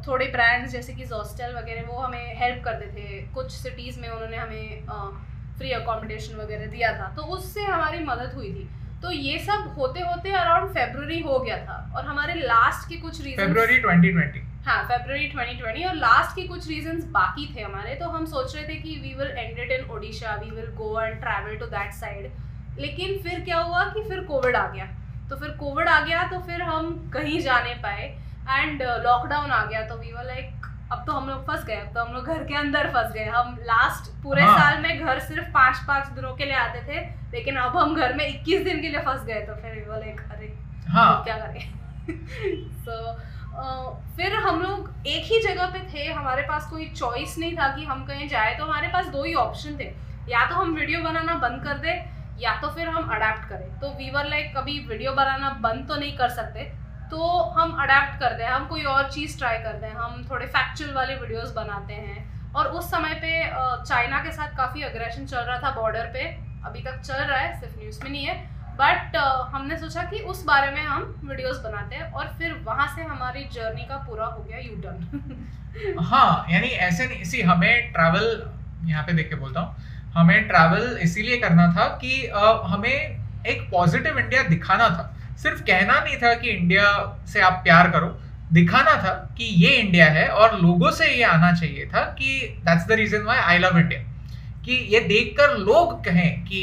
थोड़े ब्रांड्स जैसे कि जोस्टल वगैरह, वो हमें हेल्प करते थे। कुछ सिटीज़ में उन्होंने हमें फ्री अकोमोडेशन वगैरह दिया था। तो उससे हमारी मदद हुई थी। तो ये सब होते होते अराउंड फेब्रुवरी हो गया था। और हमारे लास्ट के कुछ रीजन फेब्रुवरी 2020 हाँ फेब्रुवरी 2020 और लास्ट के कुछ रीजंस बाकी थे हमारे तो हम सोच रहे थे कि we will end it in Odisha we will go and travel to that side लेकिन फिर क्या हुआ कि फिर कोविड आ गया। तो फिर कोविड आ गया तो फिर हम कहीं जाने पाए। एंड लॉकडाउन uh, आ गया तो वी वर लाइक अब तो हम लोग फंस गए अब तो हम लोग घर के अंदर फंस गए। हम लास्ट पूरे हाँ. साल में घर सिर्फ़ पाँच पाँच दिनों के लिए आते थे लेकिन अब हम घर में इक्कीस दिन के लिए फंस गए तो फिर बोले अरे हाँ. क्या करें? सो so, फिर हम लोग एक ही जगह पे थे, हमारे पास कोई चॉइस नहीं था कि हम कहीं जाए तो हमारे पास दो ही ऑप्शन थे। या तो हम वीडियो बनाना बंद कर दे, या तो फिर हम अडेप्ट करें। तो वीवर लाइक कभी वीडियो बनाना बंद तो नहीं कर सकते तो हम अडेप्ट कर दें। हम कोई और चीज़ ट्राई कर दें। हम थोड़े फैक्चुअल वाले वीडियोस बनाते हैं। और उस समय पे चाइना के साथ काफ़ी अग्रेशन चल रहा था बॉर्डर पे। अभी तक चल रहा है, सिर्फ़ न्यूज़ में नहीं है। बट uh, हमने सोचा कि उस बारे में हम वीडियोस बनाते हैं और फिर वहाँ से हमारी जर्नी का पूरा हो गया यू टर्न हाँ यानी ऐसे नहीं इसी हमें ट्रैवल यहाँ पे देख के बोलता हूँ हमें ट्रैवल इसीलिए करना था कि uh, हमें एक पॉजिटिव इंडिया दिखाना था। सिर्फ़ कहना नहीं था कि इंडिया से आप प्यार करो दिखाना था कि ये इंडिया है और लोगों से ये आना चाहिए था कि that's the reason why I love India कि ये देखकर लोग कहें कि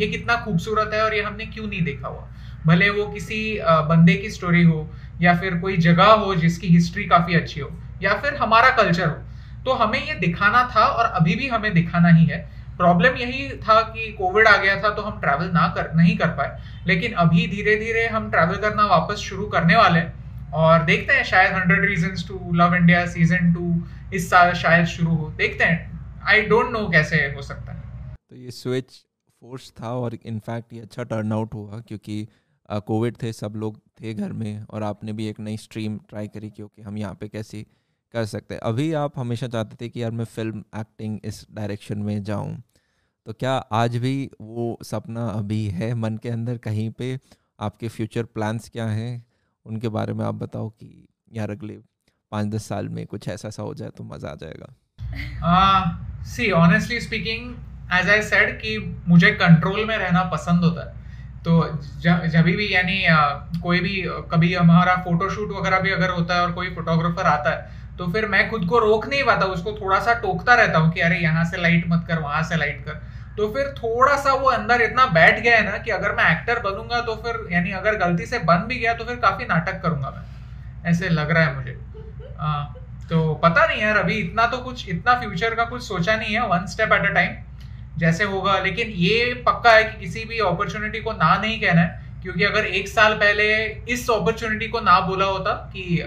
ये कितना खूबसूरत है और ये हमने क्यों नहीं देखा हुआ? भले वो किसी बंदे की स्टोरी हो, या फिर कोई जगह हो जिसकी हिस्ट्री काफ़ी अच्छी हो, या फिर हमारा कल्चर हो। तो हमें ये दिखाना था और अभी भी हमें दिखाना ही है। प्रॉब्लम यही था कि कोविड आ गया था तो हम ट्रैवल ना कर, नहीं कर पाए। लेकिन अभी धीरे धीरे हम ट्रैवल करना वापस शुरू करने वाले हैं और देखते हैं शायद hundred reason to love India season two इस साल शायद शुरू हो। देखते हैं। आई डोंट नो कैसे हो सकता है। तो ये स्विच फोर्स था और इनफैक्ट ये अच्छा टर्न आउट हुआ क्योंकि कोविड थे सब लोग थे घर में और आपने भी एक नई स्ट्रीम ट्राई करी क्योंकि हम यहाँ पे कैसे कर सकते हैं। अभी आप हमेशा चाहते थे कि यार मैं फ़िल्म एक्टिंग इस डायरेक्शन में जाऊँ। तो क्या आज भी वो सपना अभी है मन के अंदर कहीं पे? आपके फ्यूचर प्लान्स क्या हैं? उनके बारे में आप बताओ कि यार अगले पाँच दस साल में कुछ ऐसा सा हो जाए तो मज़ा आ जाएगा। See honestly speaking as I said कि मुझे कंट्रोल में रहना पसंद होता है। तो जब भी यानी कोई भी कभी हमारा फोटोशूट वगैरह भी अगर होता है और कोई फोटोग्राफर आता है तो फिर मैं खुद को रोक नहीं पाता उसको थोड़ा सा टोकता रहता हूँ कि अरे यहाँ से लाइट मत कर वहाँ से लाइट कर। तो फिर थोड़ा सा वो अंदर इतना बैठ गया है ना कि अगर मैं एक्टर बनूँगा तो फिर यानी अगर गलती से बन भी गया तो फिर काफ़ी नाटक करूँगा मैं। ऐसे लग रहा है मुझे। आ, तो पता नहीं यार अभी इतना तो कुछ इतना फ्यूचर का कुछ सोचा नहीं है one step at a time जैसे होगा। लेकिन ये पक्का है कि किसी भी अपॉर्चुनिटी को ना नहीं कहना है क्योंकि अगर एक साल पहले इस अपॉर्चुनिटी को ना बोला होता कि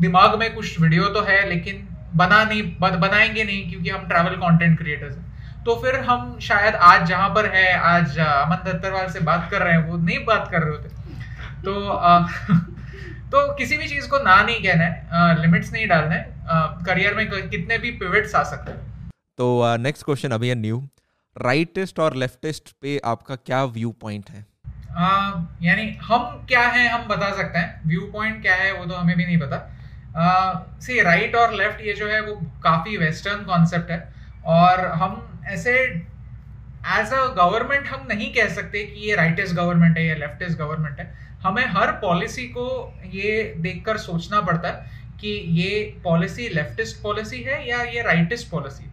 दिमाग में कुछ वीडियो तो है लेकिन बना नहीं बनाएँगे नहीं क्योंकि हम ट्रैवल कंटेंट क्रिएटर्स हैं। तो फिर हम शायद आज जहाँ पर है आज अमन दत्तरवाल से बात कर रहे हैं वो नहीं बात कर रहे होते। तो आ, तो किसी भी चीज़ को ना नहीं कहना है लिमिट्स नहीं डालना है करियर में कितने भी पिवट्स आ सकते हैं। तो नेक्स्ट क्वेश्चन अभी न्यू राइटिस्ट और लेफ्टिस्ट पे आपका क्या व्यू पॉइंट है यानी हम क्या है हम बता सकते हैं। व्यू पॉइंट क्या है वो तो हमें भी नहीं पता। सी राइट और लेफ़्ट ये जो है वो काफ़ी वेस्टर्न कॉन्सेप्ट है। और हम ऐसे एज अ गवर्नमेंट हम नहीं कह सकते कि ये राइटिस्ट गवर्नमेंट है या लेफ्टिस्ट गवर्नमेंट है। हमें हर पॉलिसी को ये देखकर सोचना पड़ता है कि ये पॉलिसी लेफ्टिस्ट पॉलिसी है या ये राइटिस्ट पॉलिसी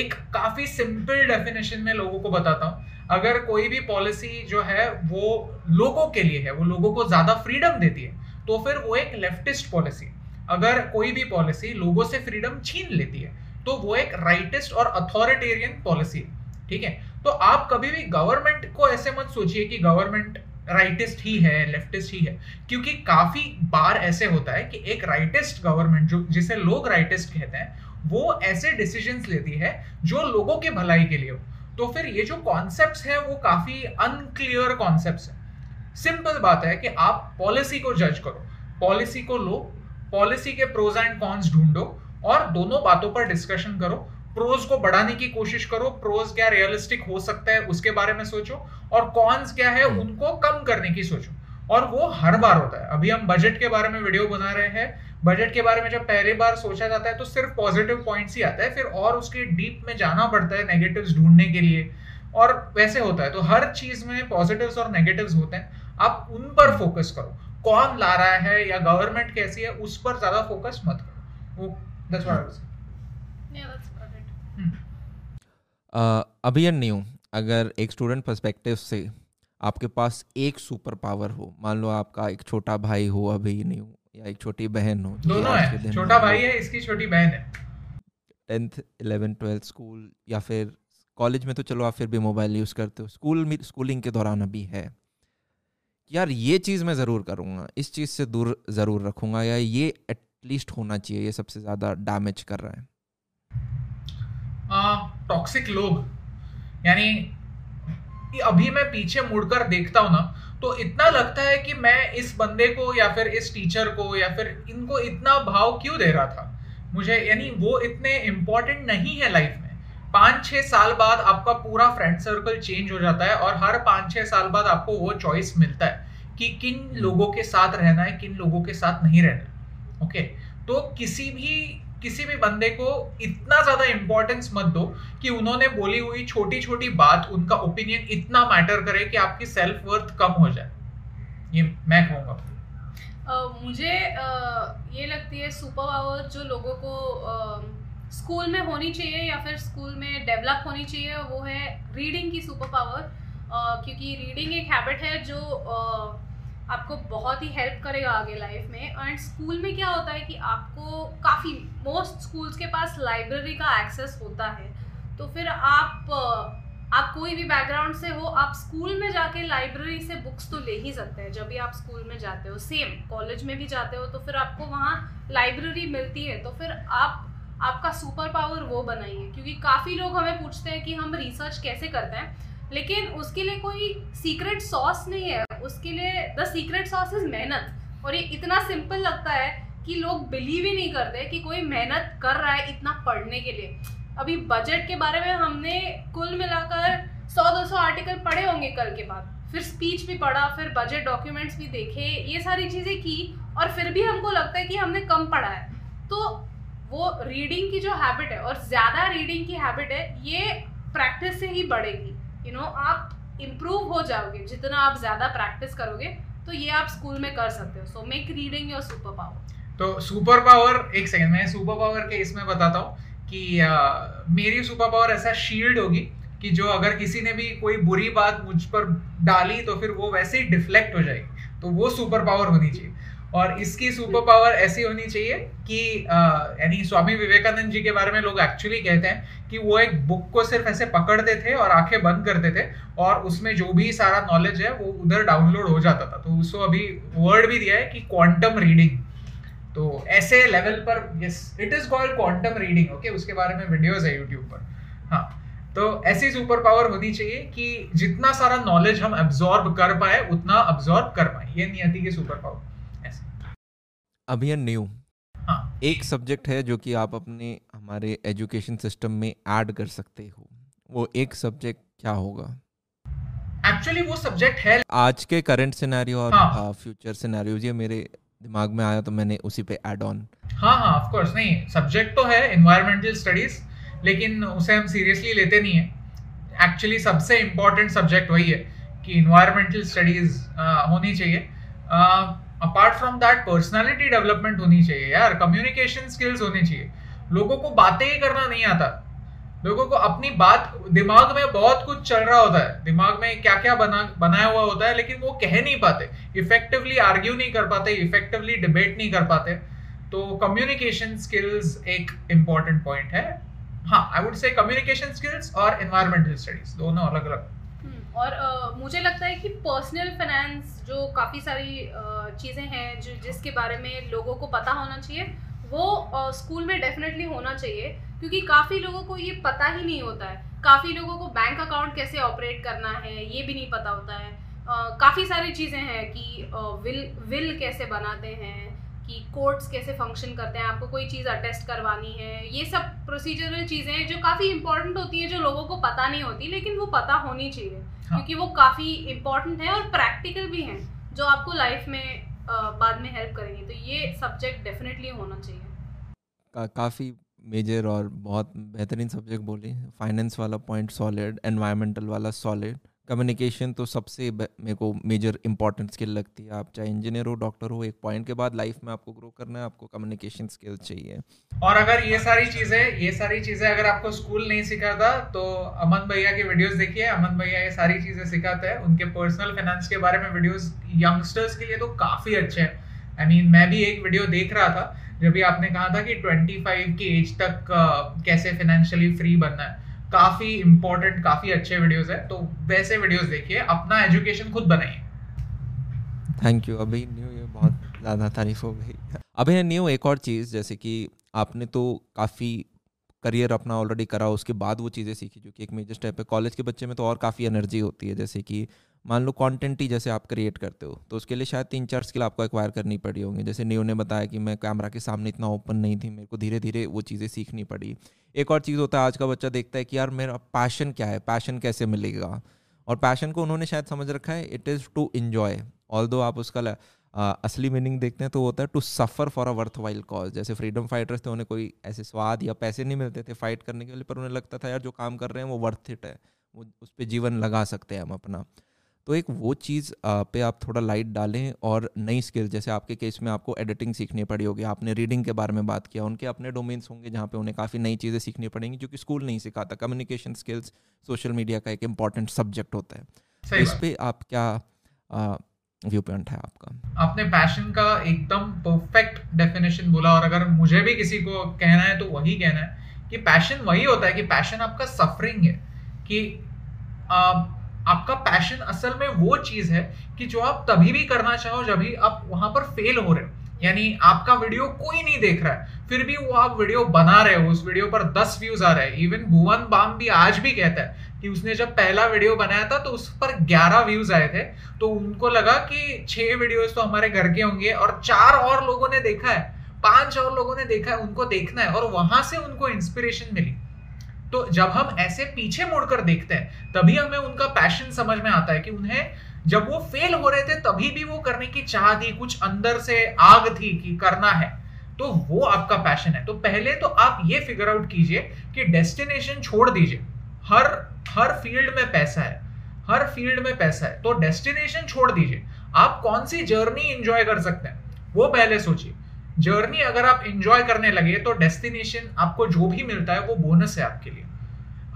एक काफ़ी सिंपल डेफिनेशन में लोगों को बताता हूँ। अगर कोई भी पॉलिसी जो है वो लोगों के लिए है, वो लोगों को ज़्यादा फ्रीडम देती है तो फिर वो एक लेफ्टिस्ट पॉलिसी अगर कोई भी पॉलिसी लोगों से फ्रीडम छीन लेती है तो वो एक राइटिस्ट और अथॉरिटेरियन पॉलिसी है, ठीक है? तो आप कभी भी गवर्नमेंट को ऐसे मत सोचिए कि गवर्नमेंट राइटिस्ट ही है लेफ्टिस्ट ही है। क्योंकि काफ़ी बार ऐसे होता है कि एक राइटिस्ट गवर्नमेंट जो, जिसे लोग राइटिस्ट कहते हैं, वो ऐसे डिसीज़न लेती है जो लोगों के भलाई के लिए हो। तो फिर ये जो कॉन्सेप्ट है, वो काफ़ी अनक्लियर कॉन्सेप्ट है। सिंपल बात है कि आप पॉलिसी को जज करो। पॉलिसी को लो पॉलिसी के प्रोज एंड कॉन्स ढूंढो और दोनों बातों पर डिस्कशन करो। प्रोज को बढ़ाने की कोशिश करो। प्रोज क्या रियलिस्टिक हो सकता है उसके बारे में सोचो और कॉन्स क्या है उनको कम करने की सोचो। और वो हर बार होता है। अभी हम बजट के बारे में वीडियो बना रहे हैं। बजट के बारे में जब पहली बार सोचा जाता है तो सिर्फ़ पॉजिटिव पॉइंट्स ही आता है। फिर और उसके डीप में जाना पड़ता है नेगेटिव्स ढूँढने के लिए। और वैसे होता है। तो हर चीज़ में पॉजिटिव्स और नेगेटिव्स होते हैं। आप उन पर फोकस करो। कौन ला रहा है या गवर्नमेंट कैसी है उस पर ज़्यादा फोकस मत करो। वो दैट्स व्हाट आई वाज अभी न्यू अगर एक स्टूडेंट पर्सपेक्टिव से आपके पास एक सुपर पावर हो मान लो आपका एक छोटा भाई हो अभी न्यू या एक छोटी बहन हो दोनों है छोटा भाई है इसकी छोटी बहन है। टेंथ इलेवन ट्वेल्थ स्कूल या फिर कॉलेज में तो चलो आप फिर भी मोबाइल यूज़ करते हो स्कूल में स्कूलिंग के दौरान अभी है। यार ये चीज़ मैं ज़रूर करूँगा इस चीज़ से दूर ज़रूर रखूँगा या ये एटलीस्ट होना चाहिए ये सबसे ज़्यादा डैमेज कर रहा है। टॉक्सिक लोग। यानी, अभी मैं पीछे मुड़कर देखता हूँ ना तो इतना लगता है कि मैं इस बंदे को या फिर इस टीचर को या फिर इनको इतना भाव क्यों दे रहा था? मुझे, यानी वो इतने इंपॉर्टेंट नहीं है लाइफ में। पाँच छह साल बाद आपका पूरा फ्रेंड सर्कल चेंज हो जाता है और हर पाँच छह साल बाद आपको वो चॉइस मिलता है कि किन लोगों के साथ रहना है, किन लोगों के साथ नहीं रहना ओके तो किसी भी किसी भी बंदे को इतना ज़्यादा इंपॉर्टेंस मत दो कि उन्होंने बोली हुई छोटी छोटी बात उनका ओपिनियन इतना मैटर करे कि आपकी सेल्फ वर्थ कम हो जाए। ये मैं कहूँगा। uh, मुझे uh, ये लगती है सुपर पावर जो लोगों को स्कूल uh, में होनी चाहिए या फिर स्कूल में डेवलप होनी चाहिए वो है रीडिंग की सुपर पावर क्योंकि रीडिंग एक हैबिट है जो आपको बहुत ही हेल्प करेगा आगे लाइफ में। एंड स्कूल में क्या होता है कि आपको काफ़ी मोस्ट स्कूल्स के पास लाइब्रेरी का एक्सेस होता है। तो फिर आप आप कोई भी बैकग्राउंड से हो, आप स्कूल में जाके लाइब्रेरी से बुक्स तो ले ही सकते हैं। जब भी आप स्कूल में जाते हो सेम कॉलेज में भी जाते हो तो फिर आपको वहाँ लाइब्रेरी मिलती है। तो फिर आप, आपका सुपर पावर वो बनाइए। क्योंकि काफ़ी लोग हमें पूछते हैं कि हम रिसर्च कैसे करते हैं। लेकिन उसके लिए कोई सीक्रेट सॉस नहीं है। उसके लिए द सीक्रेट सॉस इज़ मेहनत। और ये इतना सिंपल लगता है कि लोग बिलीव ही नहीं करते कि कोई मेहनत कर रहा है इतना पढ़ने के लिए। अभी बजट के बारे में हमने कुल मिलाकर सौ, दो सौ आर्टिकल पढ़े होंगे कल के बाद। फिर स्पीच भी पढ़ा, फिर बजट डॉक्यूमेंट्स भी देखे, ये सारी चीज़ें की और फिर भी हमको लगता है कि हमने कम पढ़ा है। तो वो रीडिंग की जो हैबिट है और ज़्यादा रीडिंग की हैबिट है, ये प्रैक्टिस से ही बढ़ेगी। यू नो आप इम्प्रूव हो जाओगे जितना आप ज़्यादा प्रैक्टिस करोगे तो ये आप स्कूल में कर सकते हो। So make reading your super power तो सुपर पावर एक सेकंड मैं सुपर पावर के इसमें बताता हूँ कि आ, मेरी सुपर पावर ऐसा शील्ड होगी कि जो अगर किसी ने भी कोई बुरी बात मुझ पर डाली तो फिर वो वैसे ही डिफ्लेक्ट हो जाएगी। तो वो सुपर पावर होनी चाहिए। और इसकी सुपर पावर ऐसी होनी चाहिए कि यानी स्वामी विवेकानंद जी के बारे में लोग एक्चुअली कहते हैं कि वो एक बुक को सिर्फ़ ऐसे पकड़ते थे और आँखें बंद करते थे और उसमें जो भी सारा नॉलेज है वो उधर डाउनलोड हो जाता था। तो उसको अभी वर्ड भी दिया है कि क्वांटम रीडिंग तो ऐसे लेवल पर yes it is called quantum reading okay उसके बारे में वीडियोस है यूट्यूब पर। हाँ तो ऐसी सुपर पावर होनी चाहिए कि जितना सारा नॉलेज हम एब्जॉर्ब कर पाए, उतना अब्जॉर्ब कर पाए। ये नियति की सुपर पावर अभी न्यू हाँ। एक सब्जेक्ट है जो कि आप अपने हमारे एजुकेशन सिस्टम में ऐड कर सकते हो। वो एक सब्जेक्ट क्या होगा? एक्चुअली वो सब्जेक्ट है। आज के करंट सिनेरियो और हाँ। फ्यूचर सिनेरियो ये मेरे दिमाग में आया तो मैंने उसी पे ऐड ऑन हाँ हाँ ऑफ़ कोर्स नहीं सब्जेक्ट तो है इन्वायरमेंटल स्टडीज़ लेकिन उसे हम सीरियसली लेते नहीं है। एक्चुअली सबसे इम्पोर्टेंट सब्जेक्ट वही है कि इन्वायरमेंटल स्टडीज़ होनी चाहिए। Apart from that personality development होनी चाहिए यार कम्युनिकेशन स्किल्स होनी चाहिए। लोगों को बातें ही करना नहीं आता। लोगों को अपनी बात, दिमाग में बहुत कुछ चल रहा होता है। दिमाग में क्या क्या बना, बनाया हुआ होता है, लेकिन वो कह नहीं पाते। इफेक्टिवली आर्ग्यू नहीं कर पाते इफेक्टिवली डिबेट नहीं कर पाते। तो कम्युनिकेशन स्किल्स एक इंपॉर्टेंट पॉइंट है। हाँ I would say communication skills और एनवायरमेंटल स्टडीज़ दोनों अलग अलग और uh, मुझे लगता है कि पर्सनल फाइनेंस जो काफ़ी सारी uh, चीज़ें हैं जो जिसके बारे में लोगों को पता होना चाहिए वो स्कूल uh, में डेफिनेटली होना चाहिए क्योंकि काफ़ी लोगों को ये पता ही नहीं होता है काफ़ी लोगों को बैंक अकाउंट कैसे ऑपरेट करना है ये भी नहीं पता होता है uh, काफ़ी सारी चीज़ें हैं कि विल uh, विल कैसे बनाते हैं कि कोर्ट्स कैसे फ़ंक्शन करते हैं आपको कोई चीज़ अटेस्ट करवानी है ये सब प्रोसीजरल चीज़ें हैं जो काफ़ी इंपॉर्टेंट होती हैं जो लोगों को पता नहीं होती लेकिन वो पता होनी चाहिए. क्योंकि वो काफ़ी इम्पोर्टेंट है और प्रैक्टिकल भी हैं जो आपको लाइफ में बाद में हेल्प करेंगे। तो ये सब्जेक्ट डेफिनेटली होना चाहिए। का, काफ़ी मेजर और बहुत बेहतरीन सब्जेक्ट बोले फाइनेंस वाला पॉइंट सॉलिड एनवायरमेंटल वाला सॉलिड कम्युनिकेशन तो सबसे मेरे को मेजर इंपॉर्टेंट स्किल लगती है। आप चाहे इंजीनियर हो डॉक्टर हो, एक पॉइंट के बाद लाइफ में आपको ग्रो करना है, आपको कम्युनिकेशन स्किल चाहिए। और अगर ये सारी चीज़ें, ये सारी चीज़ें अगर आपको स्कूल नहीं सिखाता तो अमन भैया के वीडियोस देखिए। अमन भैया ये सारी चीज़ें सिखाते हैं। उनके पर्सनल फाइनेंस के बारे में वीडियोस यंगस्टर्स के लिए तो काफ़ी अच्छे हैं। आई मीन मैं भी एक वीडियो देख रहा था, जब भी आपने कहा था कि 25 की एज तक कैसे फाइनेंशियली फ्री बनना है। काफ़ी इंपॉर्टेंट काफ़ी अच्छे वीडियोस है तो वैसे वीडियोस देखिए, अपना एजुकेशन खुद बनाइए। थैंक यू अभी न्यू ये बहुत ज़्यादा तारीफ़ हो गई। अभी न्यू एक और चीज़, जैसे कि आपने तो काफ़ी करियर अपना ऑलरेडी करा, उसके बाद वो चीज़ें सीखी जो कि एक मेजर स्टेप है। कॉलेज के बच्चे में तो और काफ़ी एनर्जी होती है, जैसे कि मान लो कंटेंट ही जैसे आप क्रिएट करते हो तो उसके लिए शायद तीन चार स्किल आपको एक्वायर करनी पड़ी होंगी। जैसे न्यू ने बताया कि मैं कैमरा के सामने इतना ओपन नहीं थी मेरे को धीरे धीरे वो चीज़ें सीखनी पड़ी। एक और चीज़ होता है आज का बच्चा देखता है कि यार मेरा पैशन क्या है पैशन कैसे मिलेगा? और पैशन को उन्होंने शायद समझ रखा है it is to enjoy all आप उसका आ, असली मीनिंग देखते हैं तो वो होता है to suffer for a worthwhile cause जैसे फ्रीडम फाइटर्स थे उन्हें कोई ऐसे स्वाद या पैसे नहीं मिलते थे फाइट करने के लिए पर उन्हें लगता था यार जो काम कर रहे हैं वो वर्थ इट है वो उस पर जीवन लगा सकते हैं हम अपना। तो एक वो चीज़ पे आप थोड़ा लाइट डालें और नई स्किल जैसे आपके केस में आपको एडिटिंग सीखनी पड़ी होगी आपने रीडिंग के बारे में बात किया उनके अपने डोमेन्स होंगे जहाँ पे उन्हें काफ़ी नई चीज़ें सीखनी पड़ेंगी जो कि स्कूल नहीं सिखाता। कम्युनिकेशन स्किल्स सोशल मीडिया का एक इंपॉर्टेंट सब्जेक्ट होता है। इस पर आप क्या व्यू पॉइंट है आपका? आपने पैशन का एकदम परफेक्ट डेफिनेशन बोला और अगर मुझे भी किसी को कहना है तो वही कहना है कि पैशन वही होता है कि पैशन आपका सफरिंग है कि आ, आपका पैशन असल में वो चीज़ है कि जो आप तभी भी करना चाहो जब भी आप वहाँ पर फेल हो रहे हो। यानी आपका वीडियो कोई नहीं देख रहा है, फिर भी वो आप वीडियो बना रहे हो, उस वीडियो पर दस व्यूज़ आ रहे हैं। इवन भुवन बाम भी आज भी कहता है कि उसने जब पहला वीडियो बनाया था तो उस पर ग्यारह व्यूज़ आए थे। तो उनको लगा कि छह वीडियोस तो हमारे घर के होंगे और चार और लोगों ने देखा है, पाँच और लोगों ने देखा है, उनको देखना है और वहाँ से उनको इंस्पिरेशन मिली। तो जब हम ऐसे पीछे मुड़कर देखते हैं, तभी हमें उनका पैशन समझ में आता है कि उन्हें जब वो फेल हो रहे थे, तभी भी वो करने की चाह थी, कुछ अंदर से आग थी कि करना है तो वो आपका पैशन है। तो पहले तो आप ये फिगर आउट कीजिए कि डेस्टिनेशन छोड़ दीजिए। हर हर फ़ील्ड में पैसा है, हर फ़ील्ड में पैसा है तो डेस्टिनेशन छोड़ दीजिए। आप कौन सी जर्नी एंजॉय कर सकते हैं, वो पहले सोचिए। जर्नी अगर आप इंजॉय करने लगे तो डेस्टिनेशन आपको जो भी मिलता है, वो बोनस है आपके लिए।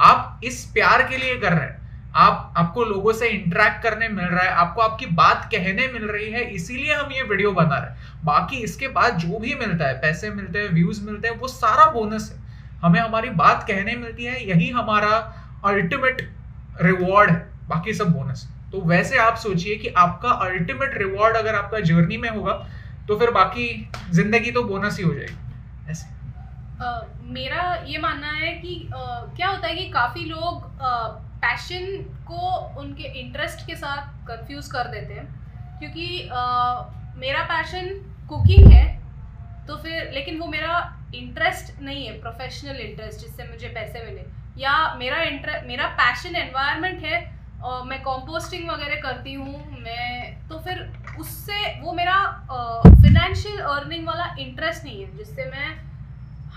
आप इस प्यार के लिए कर रहे हैं। आप, आपको लोगों से इंटरेक्ट करने मिल रहा है, आपको आपकी बात कहने मिल रही है, इसीलिए हम ये वीडियो बना रहे हैं। बाकी इसके बाद जो भी मिलता है, पैसे मिलते हैं व्यूज़ मिलते हैं, वो सारा बोनस है। हमें हमारी बात कहने मिलती है, यही हमारा अल्टीमेट रिवॉर्ड है। बाकी सब बोनस तो वैसे आप सोचिए कि आपका अल्टीमेट रिवॉर्ड अगर आपका जर्नी में होगा तो फिर बाकी ज़िंदगी तो बोनस ही हो जाएगी। ऐसे। uh, मेरा ये मानना है कि uh, क्या होता है कि काफ़ी लोग पैशन uh, को उनके इंटरेस्ट के साथ कंफ्यूज कर देते हैं। क्योंकि uh, मेरा पैशन कुकिंग है तो फिर लेकिन वो मेरा इंटरेस्ट नहीं है प्रोफेशनल इंटरेस्ट जिससे मुझे पैसे मिले। या मेरा इंटरेस्ट मेरा पैशन एनवायरनमेंट है और मैं कॉम्पोस्टिंग वगैरह करती हूँ मैं तो फिर उससे वो मेरा फिनेंशियल अर्निंग वाला इंटरेस्ट नहीं है जिससे मैं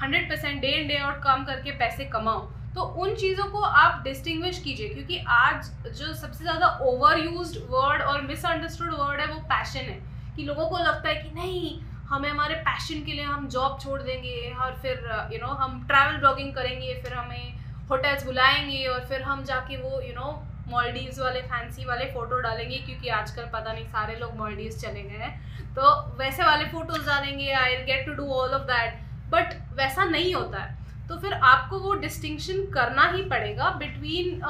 hundred percent day in day out काम करके पैसे कमाऊँ। तो उन चीज़ों को आप डिस्टिंग्विश कीजिए क्योंकि आज जो सबसे ज़्यादा ओवर यूज़ वर्ड और मिसअंडरस्टूड वर्ड है वो पैशन है। कि लोगों को लगता है कि नहीं हमें हमारे पैशन के लिए हम जॉब छोड़ देंगे और फिर यू you नो know, हम ट्रैवल ब्लॉगिंग करेंगे फिर हमें होटल्स बुलाएँगे और फिर हम जाके वो यू नो मॉलडीव्स वाले फैंसी वाले फ़ोटो डालेंगे, क्योंकि आजकल पता नहीं, सारे लोग मॉलडीव्स चले गए हैं। तो वैसे वाले फ़ोटोज़ डालेंगे I get to do all of that but वैसा नहीं होता है। तो फिर आपको वो डिस्टिंक्शन करना ही पड़ेगा between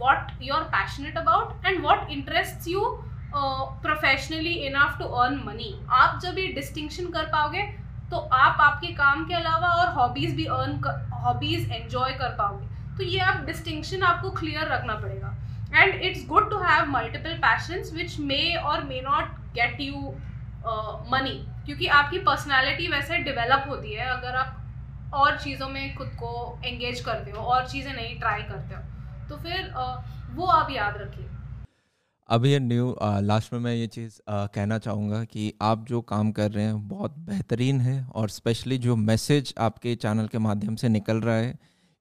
what you are passionate about and what interest you professionally enough to earn money आप जब ये डिस्टिंक्शन कर पाओगे तो आप आपके काम के अलावा और हॉबीज़ भी अर्न हॉबीज़ एंजॉय कर पाओगे। तो ये आप डिस्टिंक्शन आपको क्लियर रखना पड़ेगा। And it's good to have multiple passions which may और may not get you money क्योंकि आपकी पर्सनैलिटी वैसे डेवलप होती है अगर आप और चीज़ों में खुद को एंगेज करते हो और चीज़ें नहीं ट्राई करते हो। तो फिर uh, वो आप याद रखिए। अभी ये न्यू लास्ट में मैं ये चीज़ कहना चाहूँगा कि आप जो काम कर रहे हैं बहुत बेहतरीन है और स्पेशली जो मैसेज आपके चैनल के माध्यम से निकल रहा है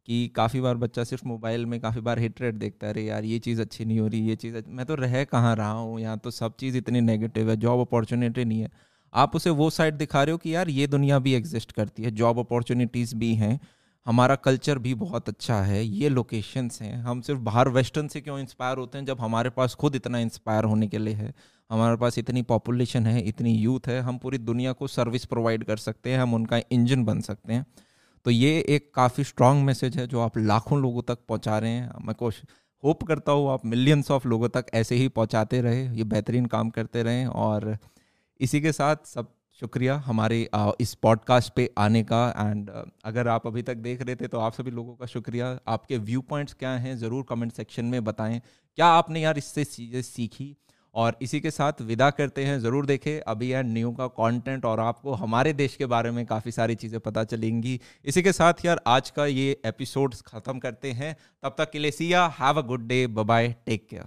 कि काफ़ी बार बच्चा सिर्फ़ मोबाइल में काफ़ी बार हिट रेट देखता है, अरे यार, ये चीज़ अच्छी नहीं हो रही, ये चीज़ मैं तो रह कहाँ रहा हूँ? यहाँ तो सब चीज़ इतनी नेगेटिव है जॉब अपॉर्चुनिटी नहीं है। आप उसे वो साइड दिखा रहे हो कि यार, ये दुनिया भी एग्जिस्ट करती है जॉब अपॉर्चुनिटीज़ भी हैं, हमारा कल्चर भी बहुत अच्छा है, ये लोकेशंस हैं। हम सिर्फ़ बाहर वेस्टर्न से क्यों इंस्पायर होते हैं, जब हमारे पास खुद इतना इंस्पायर होने के लिए है? हमारे पास इतनी पॉपुलेशन है, इतनी यूथ है, हम पूरी दुनिया को सर्विस प्रोवाइड कर सकते हैं, हम उनका इंजन बन सकते हैं। तो ये एक काफ़ी स्ट्रॉन्ग मैसेज है जो आप लाखों लोगों तक पहुँचा रहे हैं। मैं कोशिश होप करता हूँ आप मिलियंस ऑफ़ लोगों तक ऐसे ही पहुंचाते रहे, ये बेहतरीन काम करते रहें और इसी के साथ सब शुक्रिया हमारे इस पॉडकास्ट पे आने का। एंड अगर आप अभी तक देख रहे थे तो आप सभी लोगों का शुक्रिया। आपके व्यू पॉइंट्स क्या हैं? ज़रूर कमेंट सेक्शन में बताएँ। क्या आपने यार इससे चीज़ें सीखी? और इसी के साथ विदा करते हैं। ज़रूर देखें, अभी एंड न्यू का कंटेंट और आपको हमारे देश के बारे में काफ़ी सारी चीज़ें पता चलेंगी। इसी के साथ यार, आज का ये एपिसोड ख़त्म करते हैं। तब तक के लिए see ya have a good day bye take care